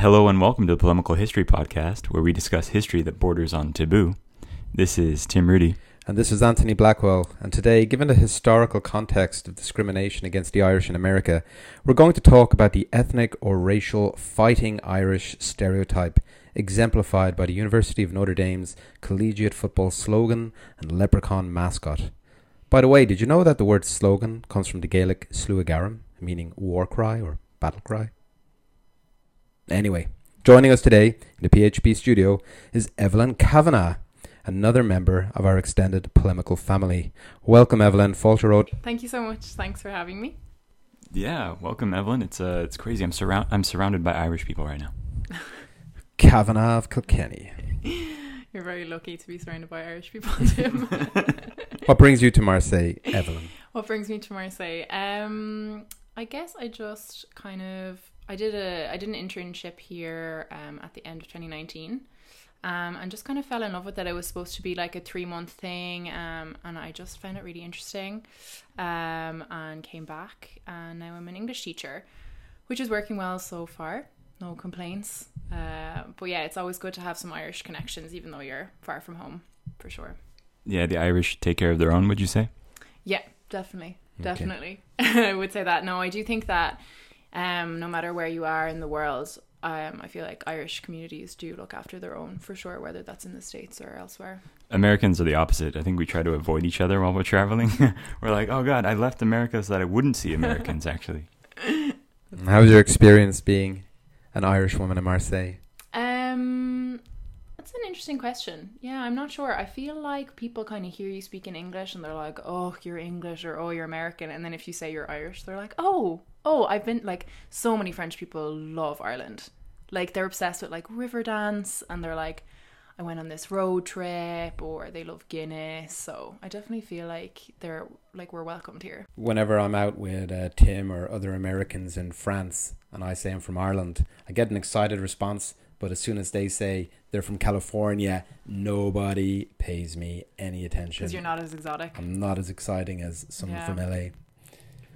Hello and welcome to the Polemical History Podcast, where we discuss history that borders on taboo. This is Tim Rudy. And this is Anthony Blackwell. And today, given the historical context of discrimination against the Irish in America, we're going to talk about the ethnic or racial fighting Irish stereotype, exemplified by the University of Notre Dame's collegiate football slogan and leprechaun mascot. By the way, did you know that the word slogan comes from the Gaelic sluagh-ghairm, meaning war cry or battle cry? Anyway, joining us today in the PHP studio is Evelyn Kavanagh, another member of our extended polemical family. Welcome, Evelyn Falter Thank you so much. Thanks for having me. Yeah, welcome, Evelyn. It's uh, it's crazy. I'm surround I'm surrounded by Irish people right now. Kavanagh of Kilkenny. You're very lucky to be surrounded by Irish people, Tim. what brings you to Marseille, Evelyn? What brings me to Marseille? Um, I guess I just kind of I did a I did an internship here um, at the end of 2019. Um, and just kind of fell in love with it. It was supposed to be like a three month thing, um, and I just found it really interesting. Um, and came back, and now I'm an English teacher, which is working well so far. No complaints. Uh, but yeah, it's always good to have some Irish connections, even though you're far from home, for sure. Yeah, the Irish take care of their own. Would you say? Yeah, definitely, definitely. Okay. I would say that. No, I do think that um, no matter where you are in the world, um, I feel like Irish communities do look after their own for sure, whether that's in the States or elsewhere. Americans are the opposite. I think we try to avoid each other while we're traveling. we're like, oh God, I left America so that I wouldn't see Americans actually. How was your experience being an Irish woman in Marseille? Um, that's an interesting question. Yeah, I'm not sure. I feel like people kind of hear you speak in English and they're like, oh, you're English or oh, you're American. And then if you say you're Irish, they're like, oh, oh, I've been like so many French people love Ireland. Like they're obsessed with like Riverdance and they're like I went on this road trip or they love Guinness. So I definitely feel like they're like we're welcomed here. Whenever I'm out with uh, Tim or other Americans in France and I say I'm from Ireland, I get an excited response. But as soon as they say they're from California, nobody pays me any attention. Because you're not as exotic. I'm not as exciting as someone yeah. from LA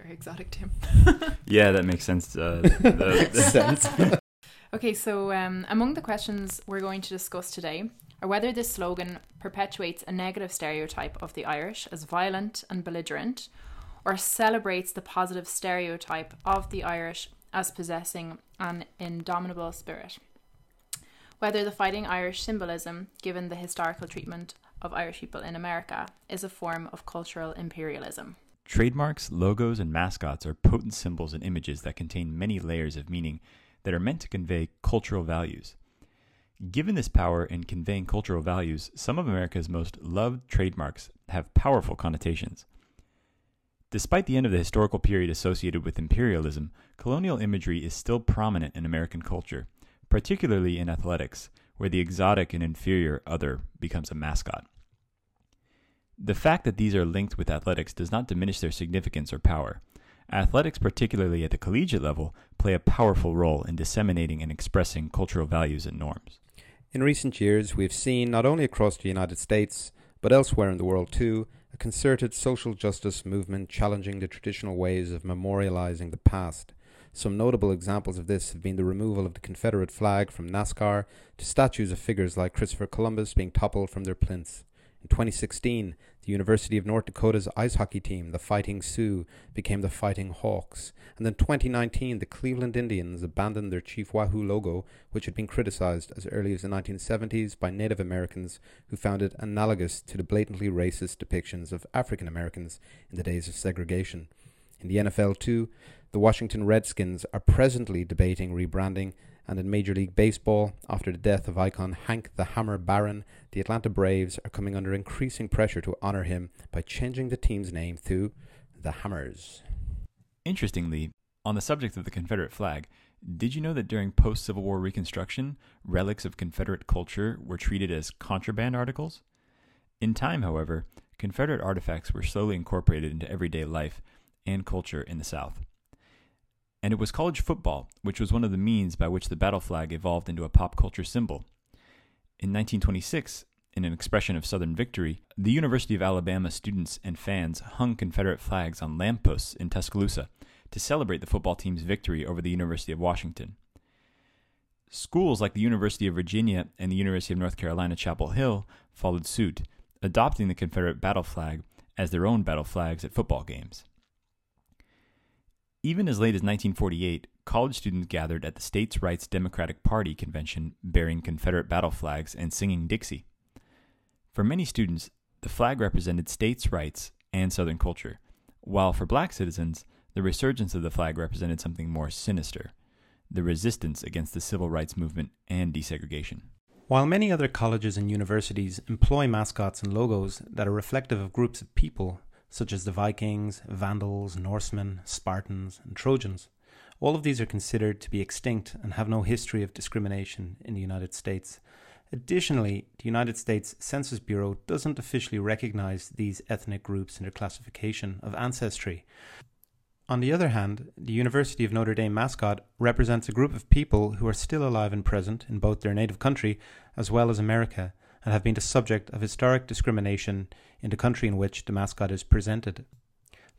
very exotic, Tim. yeah, that makes sense. Uh, makes sense. okay, so um, among the questions we're going to discuss today are whether this slogan perpetuates a negative stereotype of the Irish as violent and belligerent, or celebrates the positive stereotype of the Irish as possessing an indomitable spirit. Whether the fighting Irish symbolism, given the historical treatment of Irish people in America, is a form of cultural imperialism. Trademarks, logos, and mascots are potent symbols and images that contain many layers of meaning that are meant to convey cultural values. Given this power in conveying cultural values, some of America's most loved trademarks have powerful connotations. Despite the end of the historical period associated with imperialism, colonial imagery is still prominent in American culture, particularly in athletics, where the exotic and inferior other becomes a mascot. The fact that these are linked with athletics does not diminish their significance or power. Athletics, particularly at the collegiate level, play a powerful role in disseminating and expressing cultural values and norms. In recent years, we've seen, not only across the United States, but elsewhere in the world too, a concerted social justice movement challenging the traditional ways of memorializing the past. Some notable examples of this have been the removal of the Confederate flag from NASCAR to statues of figures like Christopher Columbus being toppled from their plinths. In 2016, the University of North Dakota's ice hockey team, the Fighting Sioux, became the Fighting Hawks. And in 2019, the Cleveland Indians abandoned their Chief Wahoo logo, which had been criticized as early as the 1970s by Native Americans who found it analogous to the blatantly racist depictions of African Americans in the days of segregation. In the NFL, too, the Washington Redskins are presently debating rebranding and in Major League Baseball, after the death of icon Hank the Hammer Aaron, the Atlanta Braves are coming under increasing pressure to honor him by changing the team's name to the Hammers. Interestingly, on the subject of the Confederate flag, did you know that during post Civil War Reconstruction, relics of Confederate culture were treated as contraband articles? In time, however, Confederate artifacts were slowly incorporated into everyday life and culture in the South and it was college football, which was one of the means by which the battle flag evolved into a pop culture symbol. In 1926, in an expression of Southern victory, the University of Alabama students and fans hung Confederate flags on lampposts in Tuscaloosa to celebrate the football team's victory over the University of Washington. Schools like the University of Virginia and the University of North Carolina, Chapel Hill, followed suit, adopting the Confederate battle flag as their own battle flags at football games. Even as late as 1948, college students gathered at the States' Rights Democratic Party convention bearing Confederate battle flags and singing Dixie. For many students, the flag represented states' rights and Southern culture, while for black citizens, the resurgence of the flag represented something more sinister the resistance against the civil rights movement and desegregation. While many other colleges and universities employ mascots and logos that are reflective of groups of people, such as the Vikings, Vandals, Norsemen, Spartans, and Trojans, all of these are considered to be extinct and have no history of discrimination in the United States. Additionally, the United States Census Bureau doesn't officially recognize these ethnic groups in their classification of ancestry. On the other hand, the University of Notre Dame mascot represents a group of people who are still alive and present in both their native country as well as America and have been the subject of historic discrimination in the country in which the mascot is presented.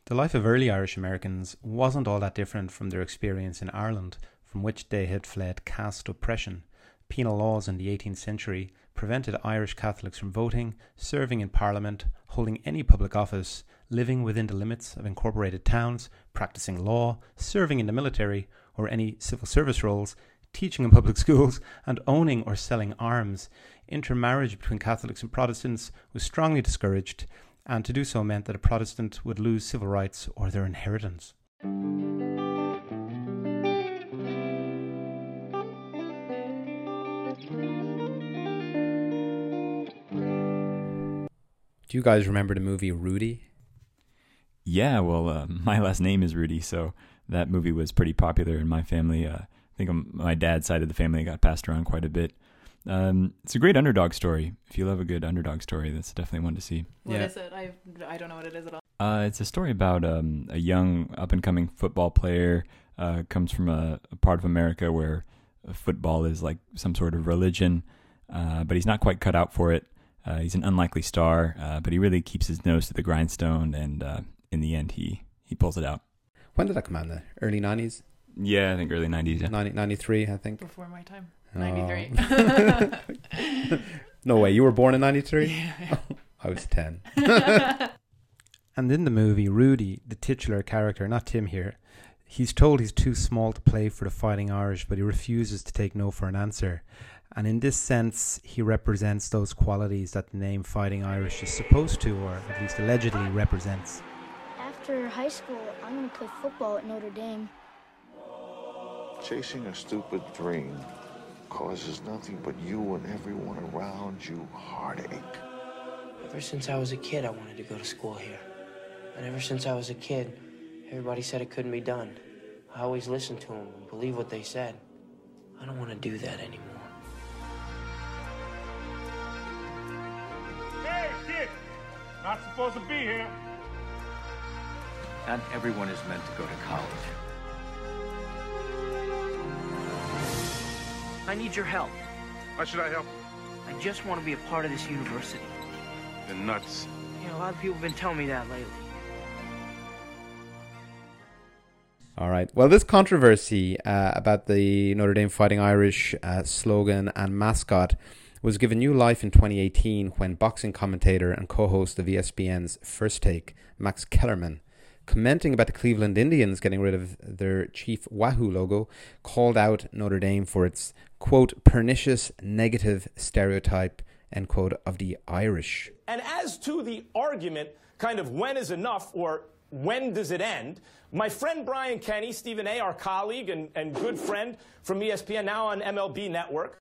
The life of early Irish Americans wasn't all that different from their experience in Ireland, from which they had fled caste oppression. Penal laws in the 18th century prevented Irish Catholics from voting, serving in Parliament, holding any public office, living within the limits of incorporated towns, practicing law, serving in the military or any civil service roles, teaching in public schools, and owning or selling arms. Intermarriage between Catholics and Protestants was strongly discouraged, and to do so meant that a Protestant would lose civil rights or their inheritance. Do you guys remember the movie Rudy? Yeah, well, uh, my last name is Rudy, so that movie was pretty popular in my family. Uh, I think on my dad's side of the family got passed around quite a bit. Um, it's a great underdog story. If you love a good underdog story, that's definitely one to see. yeah What is it? I I don't know what it is at all. Uh, it's a story about um, a young up and coming football player. Uh, comes from a, a, part of America where football is like some sort of religion, uh, but he's not quite cut out for it. Uh, he's an unlikely star, uh, but he really keeps his nose to the grindstone and uh, in the end, he he pulls it out. When did that come out? In the early nineties. Yeah, I think early nineties. Yeah. 90, 93, I think. Before my time. Ninety three. Oh. no way. You were born in ninety three. Yeah. I was ten. and in the movie, Rudy, the titular character, not Tim here, he's told he's too small to play for the Fighting Irish, but he refuses to take no for an answer. And in this sense, he represents those qualities that the name Fighting Irish is supposed to, or at least allegedly represents. After high school, I'm going to play football at Notre Dame. Chasing a stupid dream causes nothing but you and everyone around you heartache. Ever since I was a kid, I wanted to go to school here. And ever since I was a kid, everybody said it couldn't be done. I always listened to them and believed what they said. I don't want to do that anymore. Hey, kid! Not supposed to be here. Not everyone is meant to go to college. I need your help. Why should I help? I just want to be a part of this university. You're nuts. You know, a lot of people have been telling me that lately. All right. Well, this controversy uh, about the Notre Dame Fighting Irish uh, slogan and mascot was given new life in 2018 when boxing commentator and co host of ESPN's First Take, Max Kellerman, commenting about the Cleveland Indians getting rid of their chief Wahoo logo, called out Notre Dame for its, quote, pernicious negative stereotype, end quote, of the Irish. And as to the argument, kind of when is enough or when does it end? My friend Brian Kenny, Stephen A., our colleague and, and good friend from ESPN, now on MLB Network,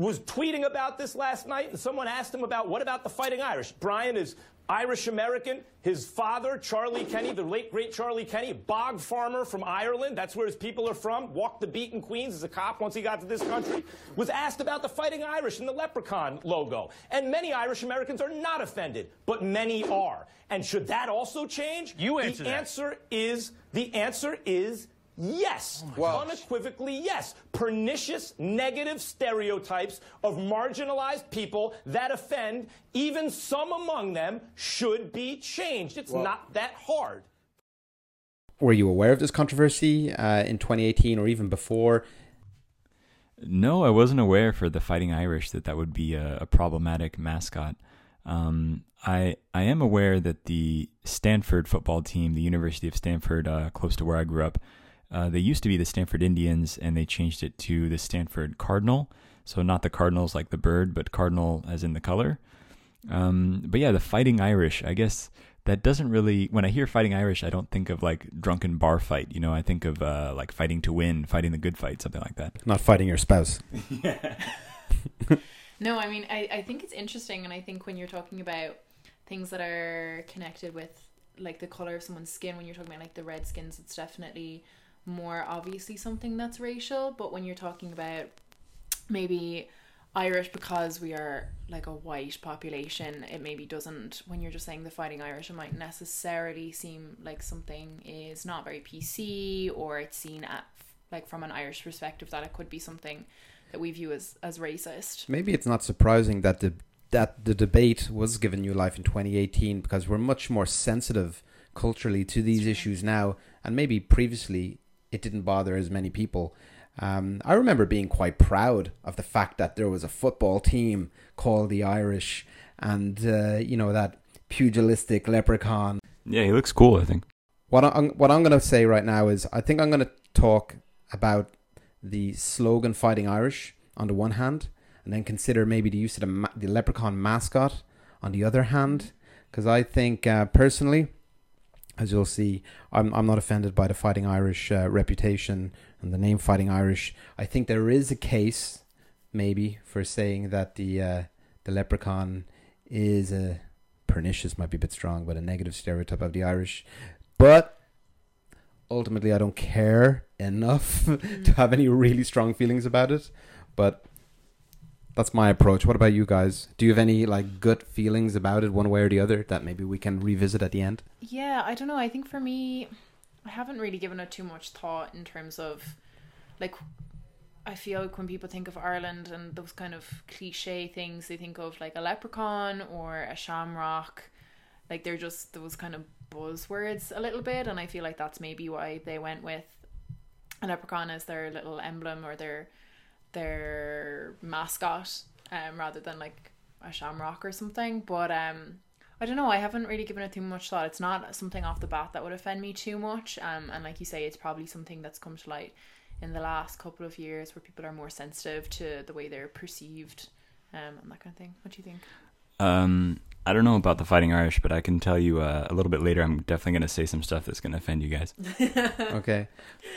was tweeting about this last night, and someone asked him about what about the Fighting Irish? Brian is Irish American. His father, Charlie Kenny, the late great Charlie Kenny, bog farmer from Ireland. That's where his people are from. Walked the beat in Queens as a cop once he got to this country. Was asked about the Fighting Irish and the leprechaun logo. And many Irish Americans are not offended, but many are. And should that also change? You answer The that. answer is the answer is Yes, Well- unequivocally yes. Pernicious negative stereotypes of marginalized people that offend, even some among them, should be changed. It's not that hard. Were you aware of this controversy uh, in 2018 or even before? No, I wasn't aware for the Fighting Irish that that would be a, a problematic mascot. Um, I I am aware that the Stanford football team, the University of Stanford, uh, close to where I grew up, uh, they used to be the Stanford Indians, and they changed it to the Stanford Cardinal. So not the Cardinals like the bird, but Cardinal as in the color. Um, but yeah, the Fighting Irish. I guess that doesn't really. When I hear Fighting Irish, I don't think of like drunken bar fight. You know, I think of uh, like fighting to win, fighting the good fight, something like that. Not fighting your spouse. No, I mean, I, I think it's interesting, and I think when you're talking about things that are connected with like the color of someone's skin, when you're talking about like the redskins, it's definitely more obviously something that's racial. But when you're talking about maybe Irish because we are like a white population, it maybe doesn't. When you're just saying the fighting Irish, it might necessarily seem like something is not very PC, or it's seen at like from an Irish perspective that it could be something that we view as as racist. Maybe it's not surprising that the that the debate was given new life in 2018 because we're much more sensitive culturally to these issues now, and maybe previously it didn't bother as many people. Um, I remember being quite proud of the fact that there was a football team called the Irish, and uh, you know that pugilistic leprechaun. Yeah, he looks cool. I think. What I'm what I'm going to say right now is I think I'm going to talk about the slogan "Fighting Irish" on the one hand, and then consider maybe the use of the, the leprechaun mascot on the other hand, because I think uh, personally, as you'll see, I'm I'm not offended by the Fighting Irish uh, reputation and the name Fighting Irish. I think there is a case, maybe, for saying that the uh, the leprechaun is a pernicious might be a bit strong, but a negative stereotype of the Irish. But ultimately, I don't care enough to have any really strong feelings about it. But that's my approach. What about you guys? Do you have any like gut feelings about it, one way or the other, that maybe we can revisit at the end? Yeah, I don't know. I think for me, I haven't really given it too much thought in terms of like I feel like when people think of Ireland and those kind of cliche things, they think of like a leprechaun or a shamrock. Like they're just those kind of buzzwords a little bit, and I feel like that's maybe why they went with a leprechaun as their little emblem or their their mascot, um, rather than like a shamrock or something. But um, I don't know. I haven't really given it too much thought. It's not something off the bat that would offend me too much. Um, and like you say, it's probably something that's come to light in the last couple of years where people are more sensitive to the way they're perceived, um, and that kind of thing. What do you think? Um, I don't know about the Fighting Irish, but I can tell you uh, a little bit later. I'm definitely going to say some stuff that's going to offend you guys. Okay.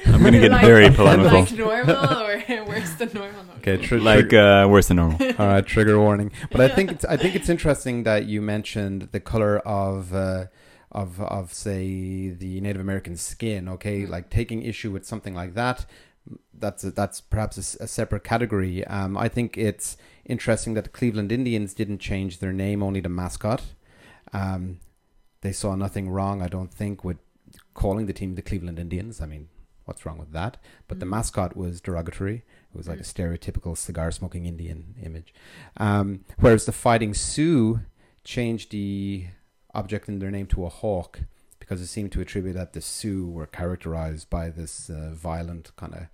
I'm going to get Like- very polemical. Like normal or worse than normal? Okay, tr- like uh, worse than normal. All right, trigger warning. But I think it's I think it's interesting that you mentioned the color of uh, of of say the Native American skin. Okay, like taking issue with something like that. That's a, that's perhaps a separate category. Um, I think it's interesting that the Cleveland Indians didn't change their name, only the mascot. Um, they saw nothing wrong, I don't think, with calling the team the Cleveland Indians. I mean, what's wrong with that? But the Mm. mascot was derogatory. It was like a Mm. stereotypical cigar smoking Indian image. Um, whereas the Fighting Sioux changed the object in their name to a hawk because it seemed to attribute that the Sioux were characterized by this uh, violent kind of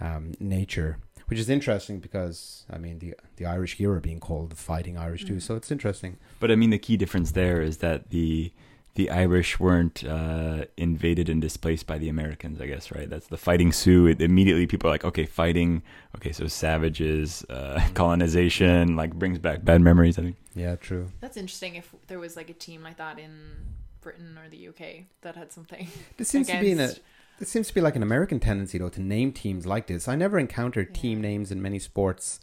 um, nature, which is interesting because I mean the the Irish here are being called the Fighting Irish too, Mhm. so it's interesting. But I mean, the key difference there is that the the Irish weren't uh, invaded and displaced by the Americans. I guess right. That's the fighting Sioux. It, immediately, people are like, okay, fighting. Okay, so savages, uh, colonization, like brings back bad memories. I think. Yeah, true. That's interesting. If there was like a team like that in Britain or the UK that had something. This seems to be in a against- This seems to be like an American tendency, though, to name teams like this. I never encountered team names in many sports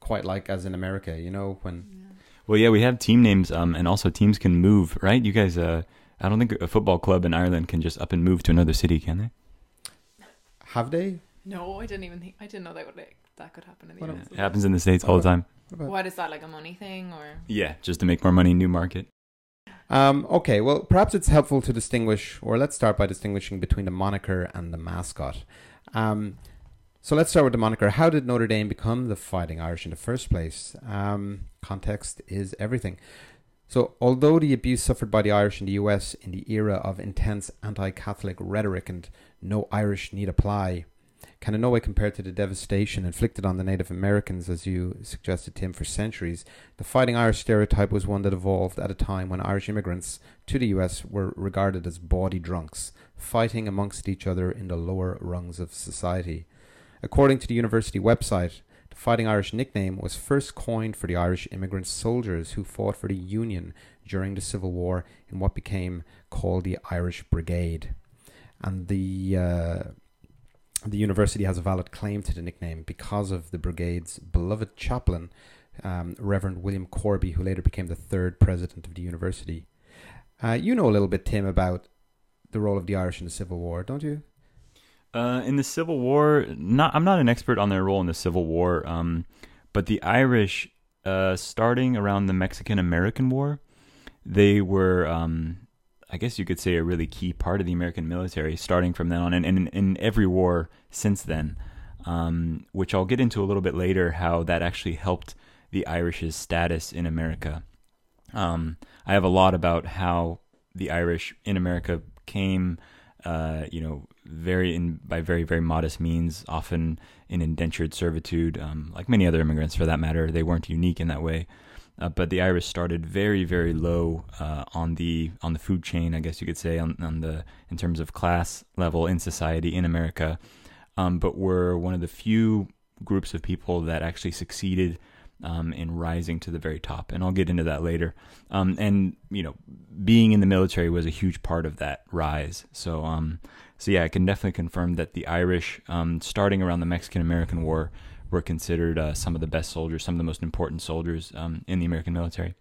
quite like as in America. You know, when Well, yeah, we have team names, um, and also teams can move, right? You guys, uh, I don't think a football club in Ireland can just up and move to another city, can they? have they? No, I didn't even think. I didn't know that would like, that could happen in the What US. It happens in the states all the time. What about- What is that like a money thing or? Yeah, just to make more money, new market. Um, okay, well, perhaps it's helpful to distinguish, or let's start by distinguishing between the moniker and the mascot. Um, so let's start with the moniker. How did Notre Dame become the Fighting Irish in the first place? Um, context is everything. So, although the abuse suffered by the Irish in the US in the era of intense anti Catholic rhetoric and no Irish need apply can in no way compare to the devastation inflicted on the Native Americans, as you suggested, Tim, for centuries. The fighting Irish stereotype was one that evolved at a time when Irish immigrants to the US were regarded as bawdy drunks, fighting amongst each other in the lower rungs of society. According to the university website, the Fighting Irish nickname was first coined for the Irish immigrant soldiers who fought for the Union during the Civil War in what became called the Irish Brigade. And the uh, the university has a valid claim to the nickname because of the brigade's beloved chaplain, um, Reverend William Corby, who later became the third president of the university. Uh, you know a little bit, Tim, about the role of the Irish in the Civil War, don't you? Uh, in the Civil War, not I'm not an expert on their role in the Civil War, um, but the Irish, uh, starting around the Mexican American War, they were um, I guess you could say, a really key part of the American military, starting from then on, and, in every war since then, um, which I'll get into a little bit later, how that actually helped the Irish's status in America. Um, I have a lot about how the Irish in America came, uh, you know, very in by very very modest means, often in indentured servitude, um, like many other immigrants for that matter. They weren't unique in that way. Uh, but the Irish started very, very low uh, on the on the food chain, I guess you could say, on, on the in terms of class level in society in America. Um, but were one of the few groups of people that actually succeeded um, in rising to the very top, and I'll get into that later. Um, and you know, being in the military was a huge part of that rise. So, um, so yeah, I can definitely confirm that the Irish, um, starting around the Mexican American War, were considered uh, some of the best soldiers, some of the most important soldiers um, in the American military.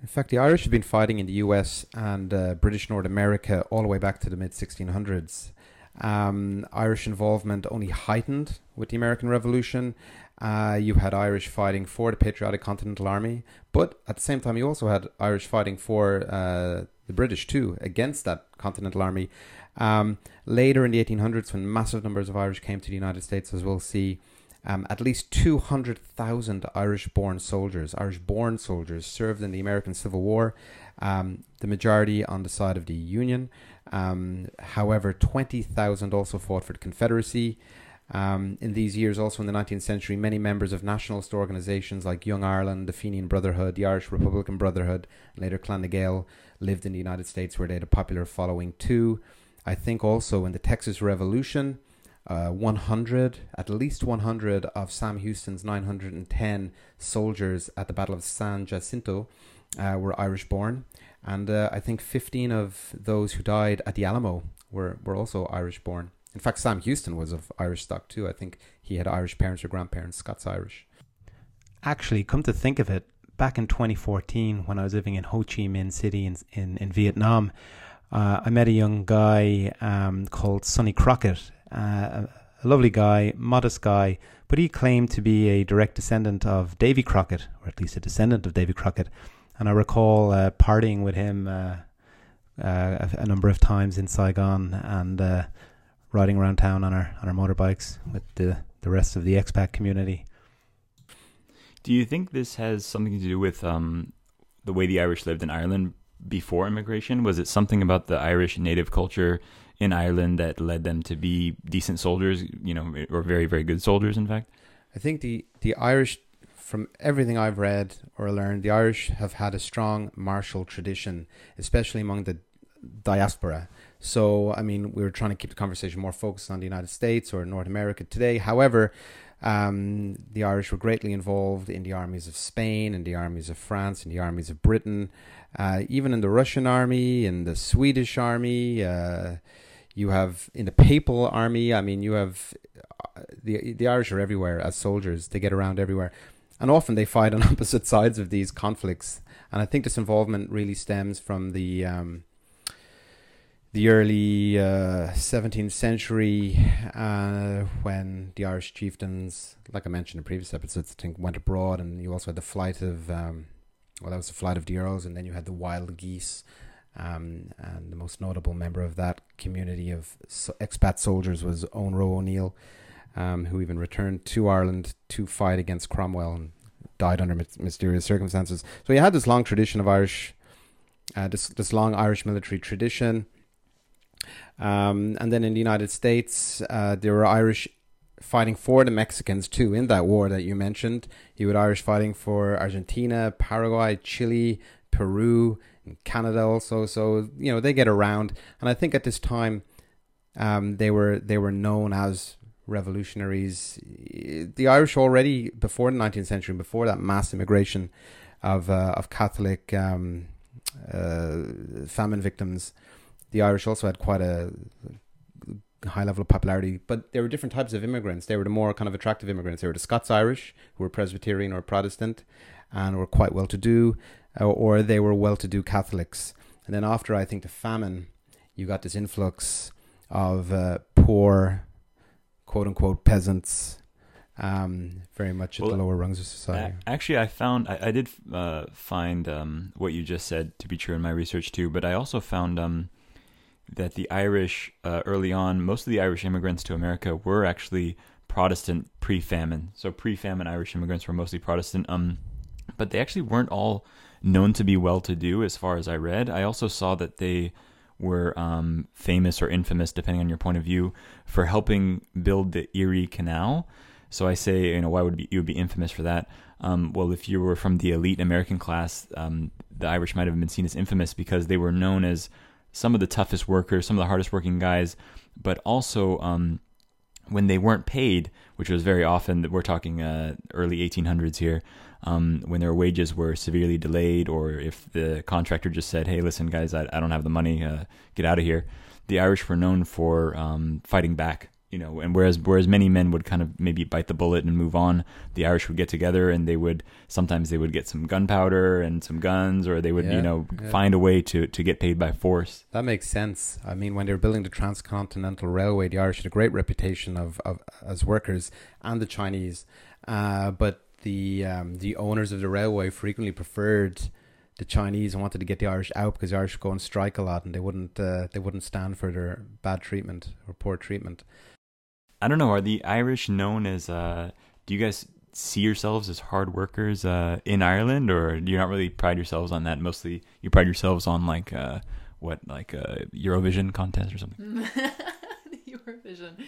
In fact, the Irish have been fighting in the US and uh, British North America all the way back to the mid 1600s. Um, Irish involvement only heightened with the American Revolution. Uh, you had Irish fighting for the Patriotic Continental Army, but at the same time, you also had Irish fighting for uh, the British too against that Continental Army. Um, later in the 1800s, when massive numbers of Irish came to the United States, as we'll see, um, at least 200,000 Irish born soldiers, Irish born soldiers, served in the American Civil War, um, the majority on the side of the Union. Um, however, 20,000 also fought for the Confederacy. Um, in these years, also in the 19th century, many members of nationalist organizations like Young Ireland, the Fenian Brotherhood, the Irish Republican Brotherhood, and later Clan lived in the United States where they had a popular following too. I think also in the Texas Revolution, uh, 100, at least 100 of Sam Houston's 910 soldiers at the Battle of San Jacinto uh, were Irish born. And uh, I think 15 of those who died at the Alamo were, were also Irish born. In fact, Sam Houston was of Irish stock too. I think he had Irish parents or grandparents, Scots Irish. Actually, come to think of it, back in 2014, when I was living in Ho Chi Minh City in, in, in Vietnam, uh, I met a young guy um, called Sonny Crockett, uh, a lovely guy, modest guy, but he claimed to be a direct descendant of Davy Crockett, or at least a descendant of Davy Crockett. And I recall uh, partying with him uh, uh, a, number of times in Saigon and uh, riding around town on our on our motorbikes with the the rest of the expat community. Do you think this has something to do with um, the way the Irish lived in Ireland before immigration? Was it something about the Irish native culture in Ireland that led them to be decent soldiers, you know, or very, very good soldiers, in fact? I think the, the Irish, from everything I've read or learned, the Irish have had a strong martial tradition, especially among the diaspora. So, I mean, we were trying to keep the conversation more focused on the United States or North America today. However, um, the Irish were greatly involved in the armies of Spain, in the armies of France, in the armies of Britain, uh, even in the Russian army, in the Swedish army. Uh, you have in the papal army. I mean, you have uh, the the Irish are everywhere as soldiers. They get around everywhere, and often they fight on opposite sides of these conflicts. And I think this involvement really stems from the um, the early uh, 17th century uh, when the Irish chieftains, like I mentioned in previous episodes, I think went abroad, and you also had the flight of um, well, that was the flight of the Earls, and then you had the wild geese um, and the most notable member of that community of expat soldiers was Owen Roe O'Neill, um, who even returned to Ireland to fight against Cromwell and died under mysterious circumstances. So you had this long tradition of Irish, uh, this this long Irish military tradition. Um, and then in the United States, uh, there were Irish fighting for the Mexicans too in that war that you mentioned. You had Irish fighting for Argentina, Paraguay, Chile, Peru, Canada also. So you know they get around, and I think at this time, um, they were they were known as revolutionaries. The Irish already before the 19th century, before that mass immigration of uh, of Catholic um, uh, famine victims, the Irish also had quite a high level of popularity. But there were different types of immigrants. They were the more kind of attractive immigrants. They were the Scots Irish, who were Presbyterian or Protestant, and were quite well to do, or, they were well to do Catholics. And then after I think the famine, you got this influx of uh, poor, quote unquote peasants. Um, very much at Well, the lower rungs of society. Actually, I found I, I did uh, find um, what you just said to be true in my research too, but I also found um, that the Irish uh, early on, most of the Irish immigrants to America were actually Protestant pre-famine. So pre-famine Irish immigrants were mostly Protestant. Um, but they actually weren't all known to be well-to-do, as far as I read. I also saw that they were um, famous or infamous, depending on your point of view, for helping build the Erie Canal. So I say, you know, why would be, you would be infamous for that? Um, well, if you were from the elite American class, um, the Irish might have been seen as infamous because they were known as some of the toughest workers, some of the hardest working guys, but also um, when they weren't paid, which was very often, we're talking uh, early 1800s here, um, when their wages were severely delayed, or if the contractor just said, hey, listen, guys, I, I don't have the money, uh, get out of here, the Irish were known for um, fighting back. You know, and whereas whereas many men would kind of maybe bite the bullet and move on, the Irish would get together and they would sometimes they would get some gunpowder and some guns, or they would Yeah, you know yeah. find a way to to get paid by force. That makes sense. I mean, when they were building the transcontinental railway, the Irish had a great reputation of, of as workers, and the Chinese. Uh, but the um, the owners of the railway frequently preferred the Chinese and wanted to get the Irish out because the Irish would go on strike a lot, and they wouldn't uh, they wouldn't stand for their bad treatment or poor treatment. I don't know. Are the Irish known as? Uh, do you guys see yourselves as hard workers uh, in Ireland, or do you not really pride yourselves on that? Mostly, you pride yourselves on like uh, what, like a Eurovision contest or something. Eurovision.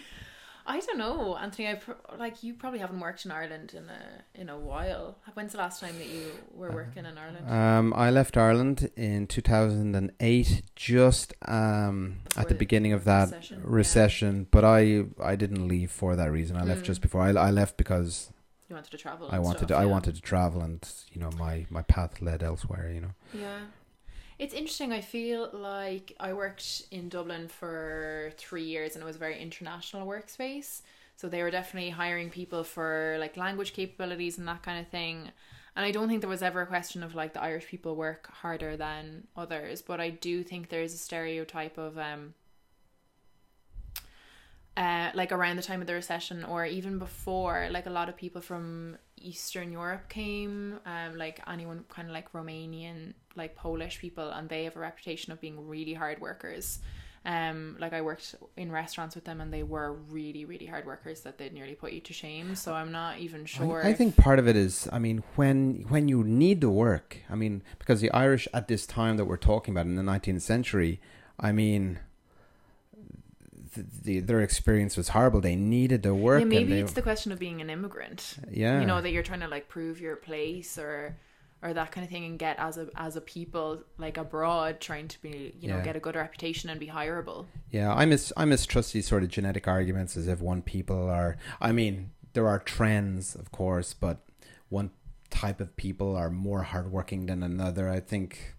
I don't know, Anthony. I pr- like you probably haven't worked in Ireland in a in a while. When's the last time that you were working in Ireland? Um, I left Ireland in 2008, just um, at the the beginning of that recession, recession. yeah. But I I didn't leave for that reason. I left Mm. just before. I, I left because you wanted to travel. I wanted stuff, to, I wanted to travel, and you know my my path led elsewhere. You know. Yeah. It's interesting. I feel like I worked in Dublin for three years and it was a very international workspace. So they were definitely hiring people for like language capabilities and that kind of thing. And I don't think there was ever a question of like the Irish people work harder than others, but I do think there is a stereotype of um uh, like around the time of the recession or even before, like a lot of people from Eastern Europe came, um, like anyone kind of like Romanian, like Polish people, and they have a reputation of being really hard workers. Um, like I worked in restaurants with them, and they were really, really hard workers that they'd nearly put you to shame. So I'm not even sure. I, I think part of it is, I mean, when when you need the work, I mean, because the Irish at this time that we're talking about in the 19th century, I mean, the, the, their experience was horrible. They needed the work. yeah, maybe they- it's the question of being an immigrant. Yeah. you know that you're trying to like prove your place or or that kind of thing and get as a as a people like abroad trying to be you know Yeah. get a good reputation and be hireable. Yeah, I miss I mistrust these sort of genetic arguments as if one people are. I mean, there are trends, of course, but one type of people are more hardworking than another. I think.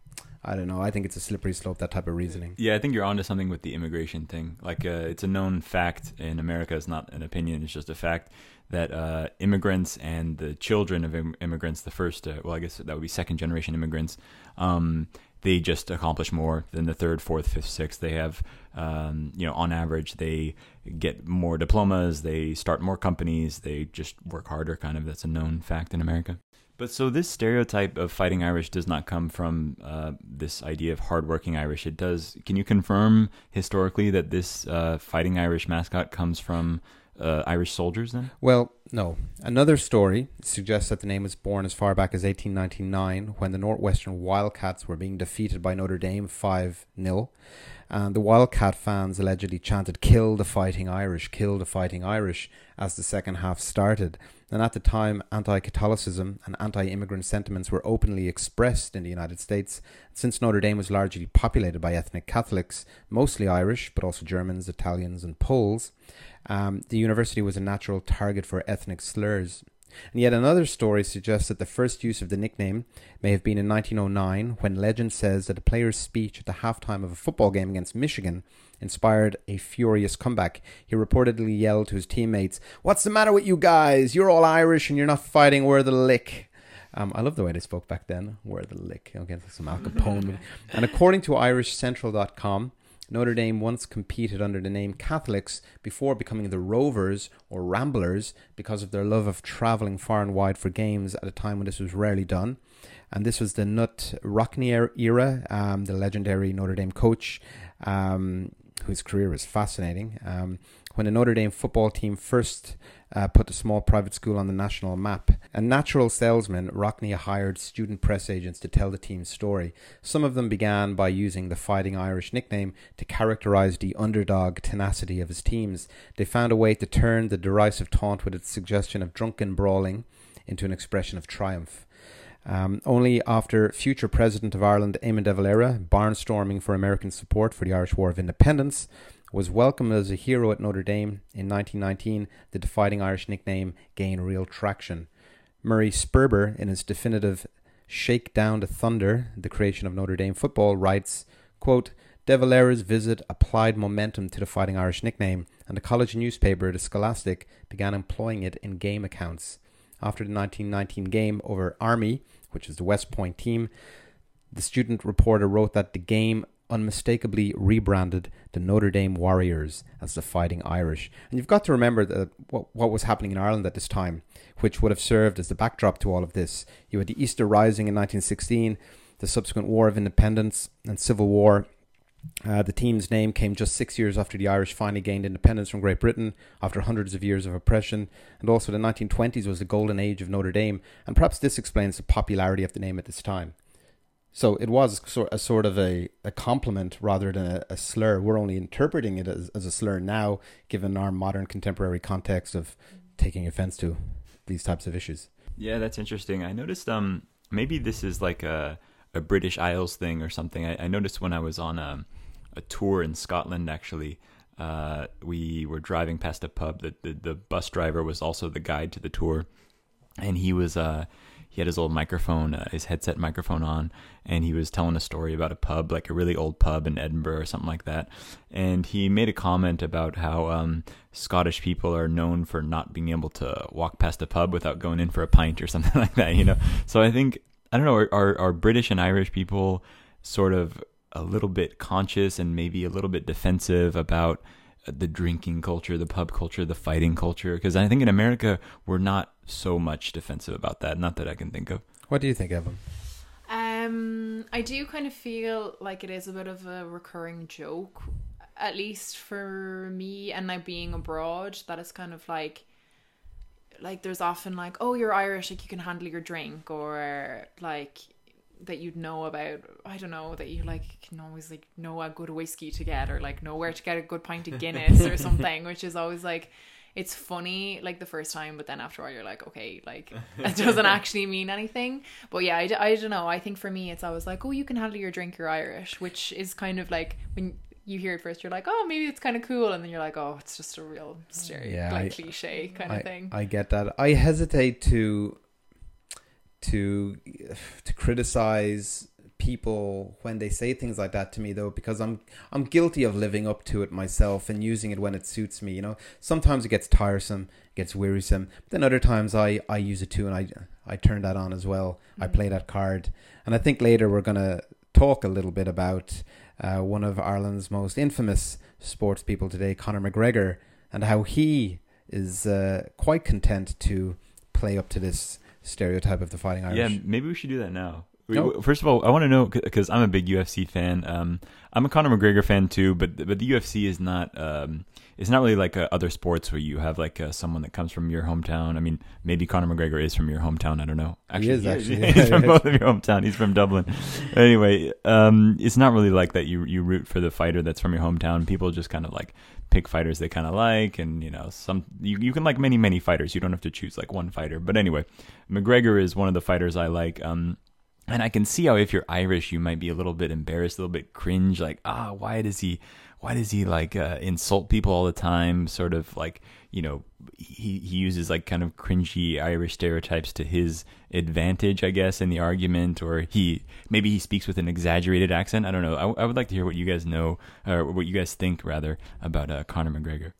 I don't know. I think it's a slippery slope. That type of reasoning. Yeah, I think you're onto something with the immigration thing. Like, uh, it's a known fact in America. It's not an opinion. It's just a fact that uh, immigrants and the children of Im- immigrants, the first, uh, well, I guess that would be second generation immigrants, um, they just accomplish more than the third, fourth, fifth, sixth. They have, um, you know, on average, they get more diplomas. They start more companies. They just work harder. Kind of. That's a known fact in America. But so this stereotype of fighting Irish does not come from uh, this idea of hardworking Irish. It does. Can you confirm historically that this uh, fighting Irish mascot comes from uh, Irish soldiers then? Well, no. Another story suggests that the name was born as far back as 1899 when the Northwestern Wildcats were being defeated by Notre Dame 5 0. And the Wildcat fans allegedly chanted, Kill the Fighting Irish, kill the Fighting Irish, as the second half started. And at the time, anti Catholicism and anti immigrant sentiments were openly expressed in the United States. Since Notre Dame was largely populated by ethnic Catholics, mostly Irish, but also Germans, Italians, and Poles, um, the university was a natural target for ethnic slurs. And yet another story suggests that the first use of the nickname may have been in 1909 when legend says that a player's speech at the halftime of a football game against Michigan inspired a furious comeback. He reportedly yelled to his teammates, What's the matter with you guys? You're all Irish and you're not fighting, we're the lick. Um, I love the way they spoke back then. We're the lick. Okay, like some Al Capone. and according to IrishCentral.com, Notre Dame once competed under the name Catholics before becoming the Rovers or Ramblers because of their love of travelling far and wide for games at a time when this was rarely done. And this was the Knute Rockne era, um, the legendary Notre Dame coach, um, whose career was fascinating. Um, when the Notre Dame football team first uh, put the small private school on the national map. A natural salesman, Rockne hired student press agents to tell the team's story. Some of them began by using the Fighting Irish nickname to characterize the underdog tenacity of his teams. They found a way to turn the derisive taunt with its suggestion of drunken brawling into an expression of triumph. Um, only after future President of Ireland, Eamon de Valera, barnstorming for American support for the Irish War of Independence, was welcomed as a hero at Notre Dame in 1919, the Fighting Irish nickname gained real traction. Murray Sperber, in his definitive Shake Down the Thunder, the creation of Notre Dame football, writes, quote, De Valera's visit applied momentum to the Fighting Irish nickname, and the college newspaper, The Scholastic, began employing it in game accounts. After the 1919 game over Army, which is the West Point team, the student reporter wrote that the game unmistakably rebranded the Notre Dame Warriors as the Fighting Irish. And you've got to remember that what, what was happening in Ireland at this time, which would have served as the backdrop to all of this. You had the Easter Rising in 1916, the subsequent War of Independence and Civil War. Uh, the team's name came just six years after the Irish finally gained independence from Great Britain after hundreds of years of oppression, and also the 1920s was the golden age of Notre Dame, and perhaps this explains the popularity of the name at this time. So it was a sort of a, a compliment rather than a, a slur. We're only interpreting it as, as a slur now, given our modern contemporary context of taking offense to these types of issues. Yeah, that's interesting. I noticed um maybe this is like a a British Isles thing or something. I, I noticed when I was on um, a tour in Scotland actually. Uh, we were driving past a pub. The, the the bus driver was also the guide to the tour, and he was uh he had his old microphone, uh, his headset microphone on, and he was telling a story about a pub, like a really old pub in Edinburgh or something like that. And he made a comment about how um, Scottish people are known for not being able to walk past a pub without going in for a pint or something like that, you know? So I think, I don't know, are, are, are British and Irish people sort of a little bit conscious and maybe a little bit defensive about the drinking culture, the pub culture, the fighting culture. Because I think in America we're not so much defensive about that. Not that I can think of. What do you think, Evan? Um, I do kind of feel like it is a bit of a recurring joke, at least for me. And like being abroad, that is kind of like like there's often like oh you're irish like you can handle your drink or like that you'd know about I don't know that you like can always like know a good whiskey to get or like know where to get a good pint of Guinness or something which is always like it's funny like the first time but then after all you're like okay like it doesn't actually mean anything. But yeah I, I don't know I think for me it's always like oh you can handle your drink you're Irish which is kind of like when you hear it first you're like oh maybe it's kind of cool and then you're like oh it's just a real stereotype yeah, like I, cliche kind I, of thing. I get that. I hesitate to to to criticize people when they say things like that to me though because I'm I'm guilty of living up to it myself and using it when it suits me you know? Sometimes it gets tiresome it gets wearisome but then other times I I use it too and I I turn that on as well. Mm-hmm. I play that card. And I think later we're going to talk a little bit about uh, one of Ireland's most infamous sports people today Conor McGregor and how he is uh, quite content to play up to this stereotype of the fighting Irish. Yeah, maybe we should do that now. We- First of all, I want to know because I'm a big UFC fan. Um, I'm a Conor McGregor fan too, but but the UFC is not um, it's not really like uh, other sports where you have like uh, someone that comes from your hometown. I mean, maybe Conor McGregor is from your hometown. I don't know. He is, actually. he's from both of your hometown. He's from Dublin. anyway, um, it's not really like that. You you root for the fighter that's from your hometown. People just kind of like pick fighters they kind of like, and you know, some you you can like many many fighters. You don't have to choose like one fighter. But anyway, McGregor is one of the fighters I like. Um, and I can see how if you're Irish, you might be a little bit embarrassed, a little bit cringe, like, ah, why does he, why does he like uh, insult people all the time? Sort of like, you know, he he uses like kind of cringy Irish stereotypes to his advantage, I guess, in the argument, or he maybe he speaks with an exaggerated accent. I don't know. I, I would like to hear what you guys know, or what you guys think rather about uh, Conor McGregor.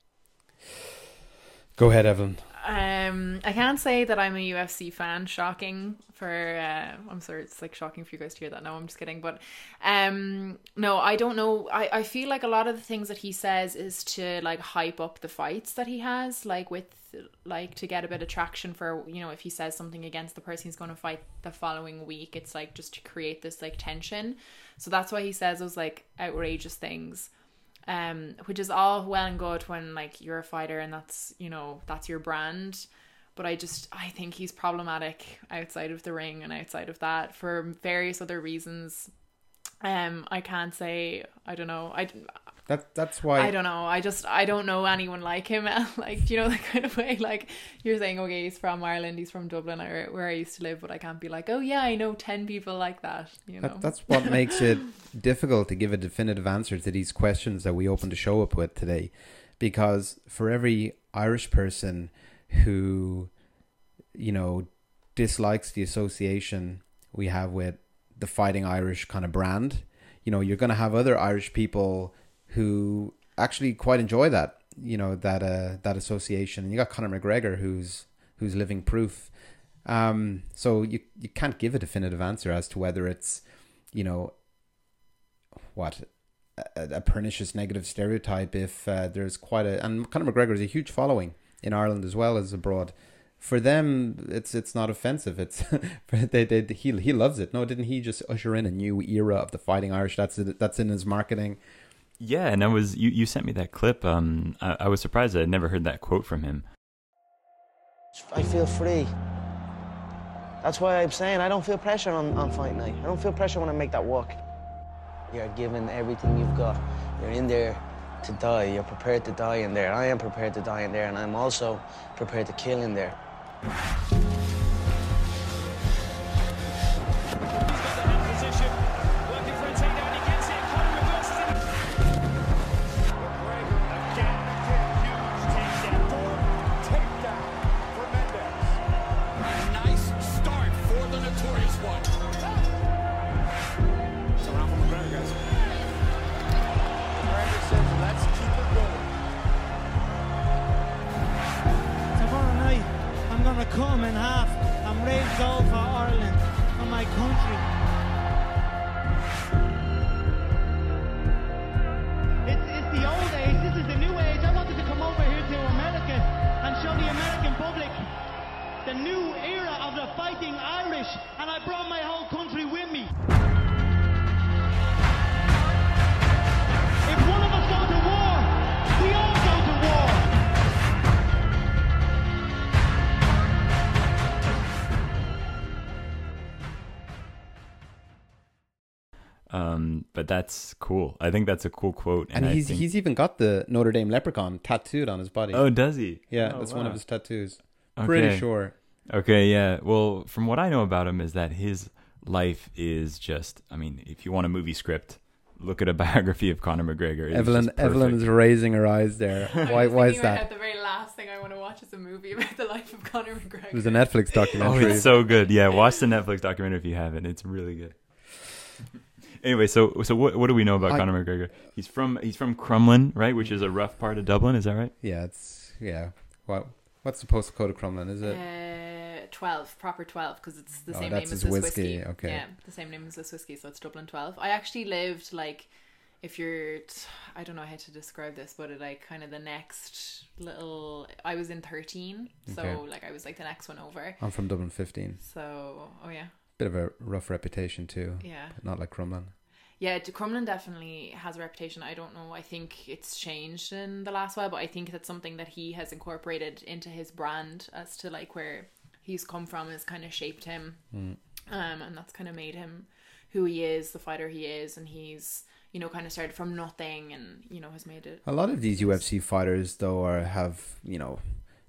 Go ahead, Evelyn. Um, I can't say that I'm a UFC fan. Shocking for uh, I'm sorry, it's like shocking for you guys to hear that. No, I'm just kidding. But um, no, I don't know. I I feel like a lot of the things that he says is to like hype up the fights that he has, like with like to get a bit of traction for you know if he says something against the person he's going to fight the following week. It's like just to create this like tension. So that's why he says those like outrageous things um, which is all well and good when like you're a fighter and that's you know that's your brand. But I just I think he's problematic outside of the ring and outside of that for various other reasons. Um, I can't say I don't know. I That that's why I don't know. I just I don't know anyone like him. like you know the kind of way like you're saying, okay, he's from Ireland, he's from Dublin, or where I used to live, but I can't be like, oh yeah, I know ten people like that. You know, That, that's what makes it difficult to give a definitive answer to these questions that we opened the show up with today. Because for every Irish person who, you know, dislikes the association we have with the Fighting Irish kind of brand, you know, you're going to have other Irish people who actually quite enjoy that, you know, that uh, that association. And you got Conor McGregor, who's who's living proof. Um, so you you can't give a definitive answer as to whether it's, you know, what a, a pernicious negative stereotype if uh, there's quite a and Conor McGregor is a huge following in Ireland as well as abroad. For them, it's it's not offensive. It's they, they he he loves it. No, didn't he just usher in a new era of the fighting Irish? That's that's in his marketing. Yeah, and I was you, you sent me that clip. Um, I, I was surprised I had never heard that quote from him. I feel free. That's why I'm saying I don't feel pressure on, on fight night. I don't feel pressure when I make that walk. You're giving everything you've got. You're in there to die. You're prepared to die in there. I am prepared to die in there, and I'm also prepared to kill in there. But that's cool. I think that's a cool quote. And, I he's think- he's even got the Notre Dame leprechaun tattooed on his body. Oh, does he? Yeah, Oh, that's one of his tattoos. Pretty sure. Okay, yeah. Well, from what I know about him is that his life is just. I mean, if you want a movie script, look at a biography of Conor McGregor. It's Evelyn just Evelyn is raising her eyes there. Why why is thinking in my that? head, The very last thing I want to watch is a movie about the life of Conor McGregor. It was a Netflix documentary. Oh, it's so good. Yeah, watch the Netflix documentary if you haven't. It's really good. Anyway, so so what what do we know about I- Conor McGregor? He's from he's from Crumlin, right, which is a rough part of Dublin. Is that right? Yeah, it's yeah. What what's the postal code of Crumlin? Is it? Uh, 12, proper 12, because it's the Oh, same that's name as his this whiskey, whiskey. okay. Yeah, the same name as this whiskey, so it's Dublin 12. I actually lived, like, if you're, t- I don't know how to describe this, but it, like, kind of the next little, I was in 13, so, Okay. like, I was, like, the next one over. I'm from Dublin 15. So, oh yeah. Bit of a rough reputation too. Yeah. But not like Crumlin. Yeah, D- Crumlin definitely has a reputation. I don't know. I think it's changed in the last while, but I think that's something that he has incorporated into his brand as to like where he's come from has kind of shaped him. Mm. Um, and that's kind of made him who he is, the fighter he is, and he's you know kind of started from nothing and you know has made it. A lot of these UFC fighters, though, are have you know